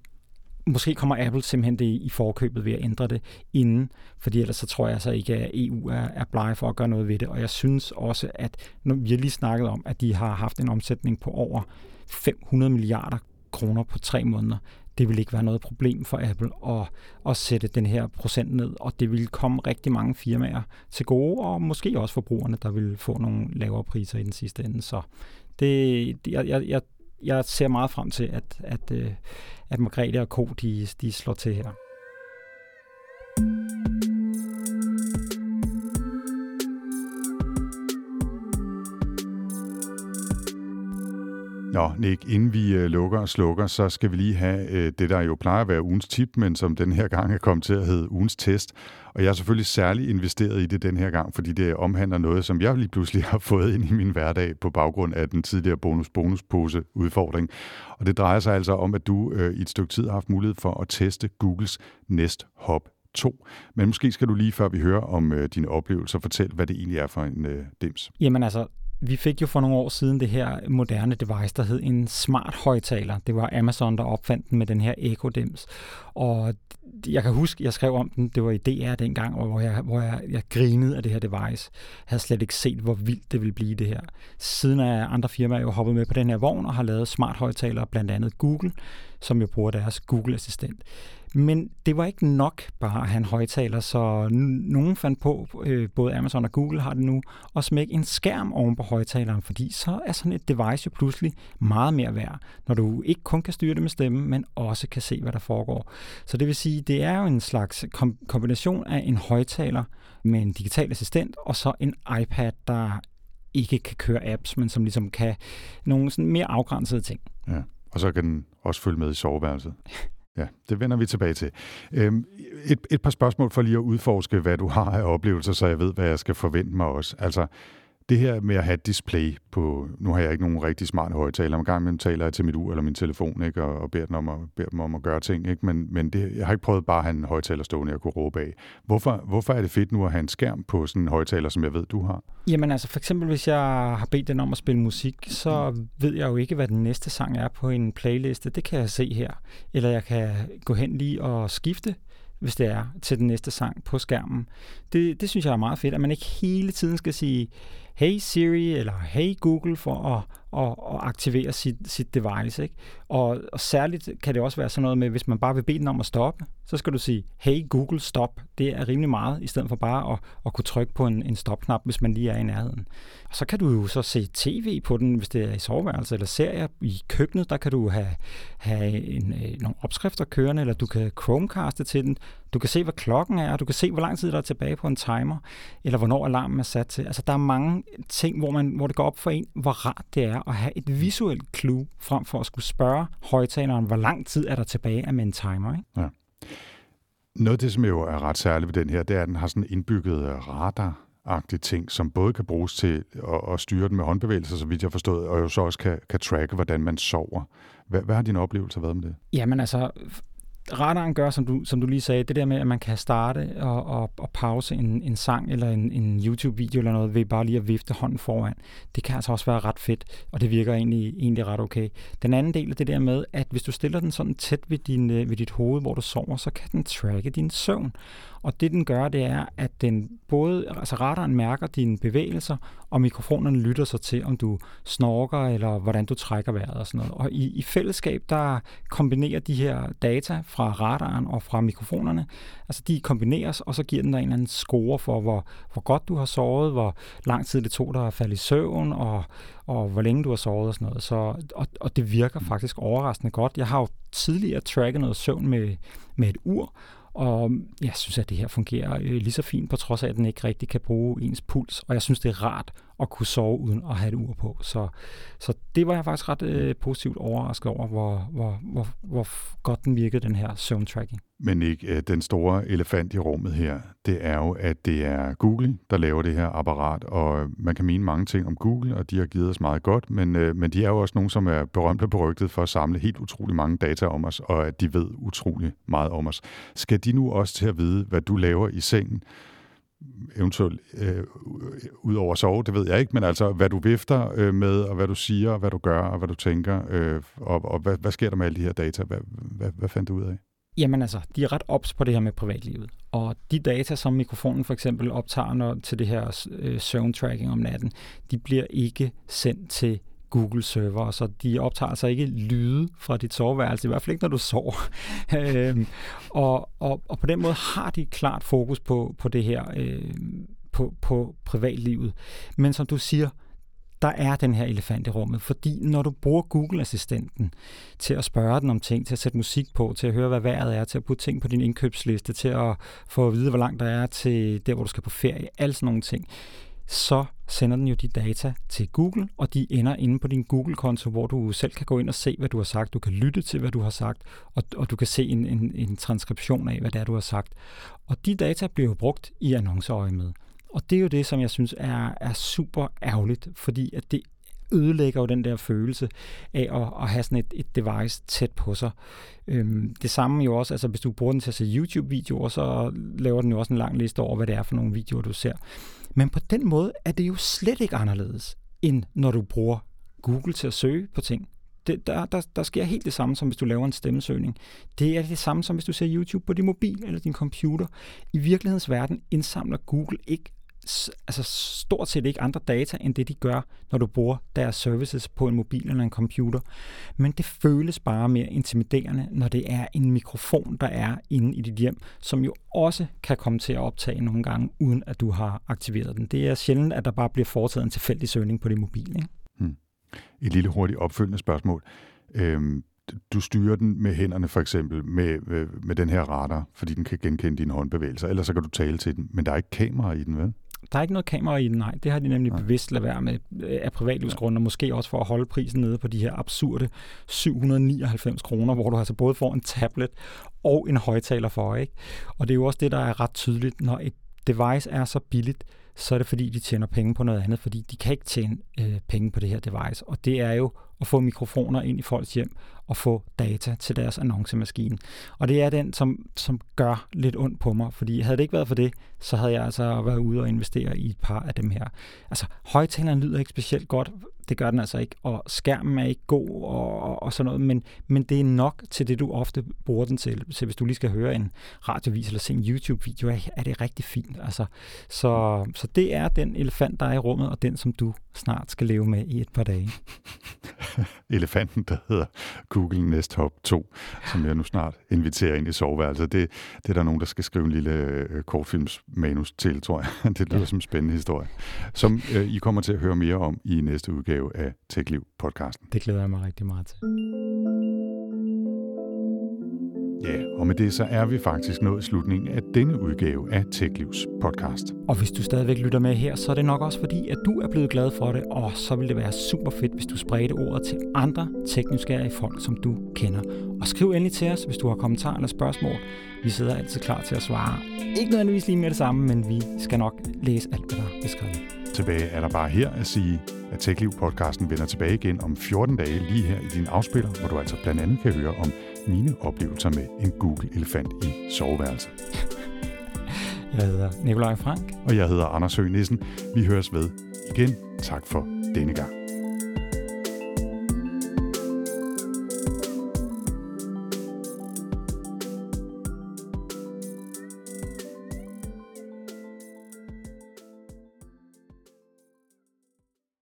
[SPEAKER 2] måske kommer Apple simpelthen det i forkøbet ved at ændre det inden, fordi ellers så tror jeg så ikke, at EU er, er blege for at gøre noget ved det. Og jeg synes også, at når vi har lige snakket om, at de har haft en omsætning på over 500 milliarder kroner på tre måneder. Det vil ikke være noget problem for Apple at, at sætte den her procent ned, og det vil komme rigtig mange firmaer til gode, og måske også forbrugerne, der vil få nogle lavere priser i den sidste ende. Så det, jeg, jeg, jeg jeg ser meget frem til, at, at, øh, at Margrethe og Co. De, de slår til her.
[SPEAKER 1] Nå, Nick, inden vi øh, lukker og slukker, så skal vi lige have øh, det, der jo plejer at være ugens tip, men som den her gang er kommet til at hedde ugens test. Og jeg er selvfølgelig særlig investeret i det den her gang, fordi det omhandler noget, som jeg lige pludselig har fået ind i min hverdag på baggrund af den tidligere bonus-bonus-pose-udfordring. Og det drejer sig altså om, at du øh, i et stykke tid har haft mulighed for at teste Googles Nest Hub 2. Men måske skal du lige, før vi hører om øh, dine oplevelser, fortælle, hvad det egentlig er for en øh, dims.
[SPEAKER 2] Jamen altså, vi fik jo for nogle år siden det her moderne device, der hed en smart højtaler. Det var Amazon, der opfandt den med den her Echo Dims. Og jeg kan huske, jeg skrev om den, det var i DR dengang, hvor jeg, hvor jeg, jeg grinede af det her device. Jeg havde slet ikke set, hvor vildt det ville blive det her. Siden er andre firmaer jo hoppet med på den her vogn og har lavet smart højtalere, blandt andet Google, som jo bruger deres Google-assistent. Men det var ikke nok bare at have en højtaler, så nogen fandt på, øh, både Amazon og Google har det nu, at smække en skærm oven på højtaleren, fordi så er sådan et device jo pludselig meget mere værd, når du ikke kun kan styre det med stemmen, men også kan se, hvad der foregår. Så det vil sige, det er jo en slags kombination af en højtaler med en digital assistent, og så en iPad, der ikke kan køre apps, men som ligesom kan nogle sådan mere afgrænsede ting.
[SPEAKER 1] Ja, og så kan den også følge med i soveværelset. Ja, det vender vi tilbage til. Øhm, et, et par spørgsmål for lige at udforske, hvad du har af oplevelser, så jeg ved, hvad jeg skal forvente mig også. Altså, det her med at have display på, nu har jeg ikke nogen rigtig smart højtaler, en gang imellem taler jeg til mit ur eller min telefon, ikke, og, og beder, dem om at, beder dem om at gøre ting, ikke? men, men det, jeg har ikke prøvet bare at have en højtaler stående, jeg kunne råbe af. Hvorfor, hvorfor er det fedt nu at have en skærm på sådan en højtaler, som jeg ved, du har?
[SPEAKER 2] Jamen altså, for eksempel hvis jeg har bedt den om at spille musik, så ved jeg jo ikke, hvad den næste sang er på en playliste. Det kan jeg se her. Eller jeg kan gå hen lige og skifte hvis det er, til den næste sang på skærmen. Det, det synes jeg er meget fedt, at man ikke hele tiden skal sige, hey Siri eller hey Google for at, at, at aktivere sit, sit device. Ikke? Og, og særligt kan det også være sådan noget med, hvis man bare vil bede den om at stoppe, så skal du sige, hey Google, stop. Det er rimelig meget, i stedet for bare at, at kunne trykke på en, en stopknap, hvis man lige er i nærheden. Og så kan du jo så se tv på den, hvis det er i soveværelset, eller serier. I køkkenet, der kan du have, have en, øh, nogle opskrifter kørende, eller du kan Chromecaste til den. Du kan se, hvad klokken er, og du kan se, hvor lang tid der er tilbage på en timer, eller hvornår alarmen er sat til. Altså, der er mange ting, hvor, man, hvor det går op for en, hvor rart det er at have et visuelt clue, frem for at skulle spørge højtaleren, hvor lang tid er der tilbage af med en timer. Ikke? Ja.
[SPEAKER 1] Noget af det, som jo er ret særligt ved den her, det er, at den har sådan indbygget radar agtige ting, som både kan bruges til at, at styre den med håndbevægelser, så vidt jeg har forstået, og jo så også kan, kan tracke, hvordan man sover. Hvad, hvad har dine oplevelser været med det?
[SPEAKER 2] Jamen altså, radaren gør, som du, som du lige sagde, det der med, at man kan starte og, og, og pause en, en sang eller en, en YouTube-video eller noget ved bare lige at vifte hånden foran. Det kan altså også være ret fedt, og det virker egentlig, egentlig ret okay. Den anden del er det der med, at hvis du stiller den sådan tæt ved, din, øh, ved dit hoved, hvor du sover, så kan den tracke din søvn. Og det den gør, det er, at den både, altså radaren mærker dine bevægelser, og mikrofonerne lytter sig til, om du snorker, eller hvordan du trækker vejret og sådan noget. Og i, i fællesskab, der kombinerer de her data fra radaren og fra mikrofonerne, altså de kombineres, og så giver den dig en eller anden score for, hvor, hvor godt du har sovet, hvor lang tid det tog dig at falde i søvn, og, og hvor længe du har sovet og sådan noget. Så, og, og det virker faktisk overraskende godt. Jeg har jo tidligere tracket noget søvn med, med et ur, og øhm, jeg synes, at det her fungerer øh, lige så fint, på trods af, at den ikke rigtig kan bruge ens puls. Og jeg synes, det er rart at kunne sove uden at have et ur på. Så, så det var jeg faktisk ret øh, positivt overrasket over, hvor, hvor, hvor, hvor godt den virkede, den her søvntracking.
[SPEAKER 1] Men ikke øh, den store elefant i rummet her, det er jo, at det er Google, der laver det her apparat, og man kan mene mange ting om Google, og de har givet os meget godt, men, øh, men de er jo også nogen, som er berømte på rygtet for at samle helt utrolig mange data om os, og at de ved utrolig meget om os. Skal de nu også til at vide, hvad du laver i sengen? Eventuelt øh, ud over sove, det ved jeg ikke, men altså hvad du vifter øh, med, og hvad du siger, og hvad du gør, og hvad du tænker, øh, og, og hvad, hvad sker der med alle de her data? Hvad, hvad, hvad fandt du ud af?
[SPEAKER 2] Jamen altså, de er ret ops på det her med privatlivet. Og de data, som mikrofonen for eksempel optager når, til det her øh, søvntracking om natten, de bliver ikke sendt til Google server, så de optager altså ikke lyde fra dit soveværelse, i hvert fald ikke, når du sover. øhm, og, og, og på den måde har de klart fokus på, på det her, øh, på, på privatlivet. Men som du siger, der er den her elefant i rummet, fordi når du bruger Google-assistenten til at spørge den om ting, til at sætte musik på, til at høre, hvad vejret er, til at putte ting på din indkøbsliste, til at få at vide, hvor langt der er til der, hvor du skal på ferie, alle sådan nogle ting, så sender den jo de data til Google, og de ender inde på din Google-konto, hvor du selv kan gå ind og se, hvad du har sagt. Du kan lytte til, hvad du har sagt, og, og du kan se en, en, en transkription af, hvad det er, du har sagt. Og de data bliver jo brugt i annonceøje med. Og det er jo det, som jeg synes er, er super ærgerligt, fordi at det ødelægger jo den der følelse af at, at have sådan et, et device tæt på sig. Øhm, det samme jo også, altså hvis du bruger den til at se YouTube-videoer, så laver den jo også en lang liste over, hvad det er for nogle videoer, du ser. Men på den måde er det jo slet ikke anderledes, end når du bruger Google til at søge på ting. Det, der, der, der sker helt det samme, som hvis du laver en stemmesøgning. Det er det samme, som hvis du ser YouTube på din mobil eller din computer. I virkelighedens verden indsamler Google ikke altså stort set ikke andre data, end det de gør, når du bruger deres services på en mobil eller en computer. Men det føles bare mere intimiderende, når det er en mikrofon, der er inde i dit hjem, som jo også kan komme til at optage nogle gange, uden at du har aktiveret den. Det er sjældent, at der bare bliver foretaget en tilfældig søgning på din mobil. Ikke? Hmm.
[SPEAKER 1] Et lille hurtigt opfølgende spørgsmål. Øhm, du styrer den med hænderne for eksempel, med, med, med den her radar, fordi den kan genkende dine håndbevægelser, eller så kan du tale til den, men der er ikke kamera i den, vel?
[SPEAKER 2] Der er ikke noget kamera i den, nej. Det har de nemlig nej. bevidst lade være med øh, af privatlivsgrunde, og måske også for at holde prisen nede på de her absurde 799 kroner, hvor du altså både får en tablet og en højtaler for, ikke? Og det er jo også det, der er ret tydeligt, når et device er så billigt, så er det fordi, de tjener penge på noget andet, fordi de kan ikke tjene øh, penge på det her device. Og det er jo at få mikrofoner ind i folks hjem og få data til deres annoncemaskine. Og det er den, som, som gør lidt ondt på mig, fordi havde det ikke været for det, så havde jeg altså været ude og investere i et par af dem her. Altså, højtaleren lyder ikke specielt godt, det gør den altså ikke, og skærmen er ikke god og, og sådan noget, men, men det er nok til det, du ofte bruger den til. Så hvis du lige skal høre en radiovis eller se en YouTube-video, er det rigtig fint. Altså, så, så det er den elefant, der er i rummet, og den, som du snart skal leve med i et par dage.
[SPEAKER 1] Elefanten, der hedder Google Nest Hub 2, som jeg nu snart inviterer ind i soveværelset. Det, det er der nogen, der skal skrive en lille øh, kortfilmsmanus til, tror jeg. Det lyder ja. som en spændende historie, som øh, I kommer til at høre mere om i næste udgave af TechLiv-podcasten.
[SPEAKER 2] Det glæder jeg mig rigtig meget til.
[SPEAKER 1] Ja, og med det så er vi faktisk nået slutningen af denne udgave af TechLivs podcast.
[SPEAKER 2] Og hvis du stadigvæk lytter med her, så er det nok også fordi, at du er blevet glad for det, og så vil det være super fedt, hvis du spredte ordet til andre tekniske folk, som du kender. Og skriv endelig til os, hvis du har kommentarer eller spørgsmål. Vi sidder altid klar til at svare. Ikke nødvendigvis lige med det samme, men vi skal nok læse alt, hvad der er beskrevet.
[SPEAKER 1] Tilbage er der bare her at sige, at TechLiv-podcasten vender tilbage igen om 14 dage lige her i din afspiller, hvor du altså blandt andet kan høre om mine oplevelser med en Google-elefant i soveværelset.
[SPEAKER 2] Jeg hedder Nikolaj Frank.
[SPEAKER 1] Og jeg hedder Anders Høgh Nissen. Vi høres ved igen. Tak for denne gang.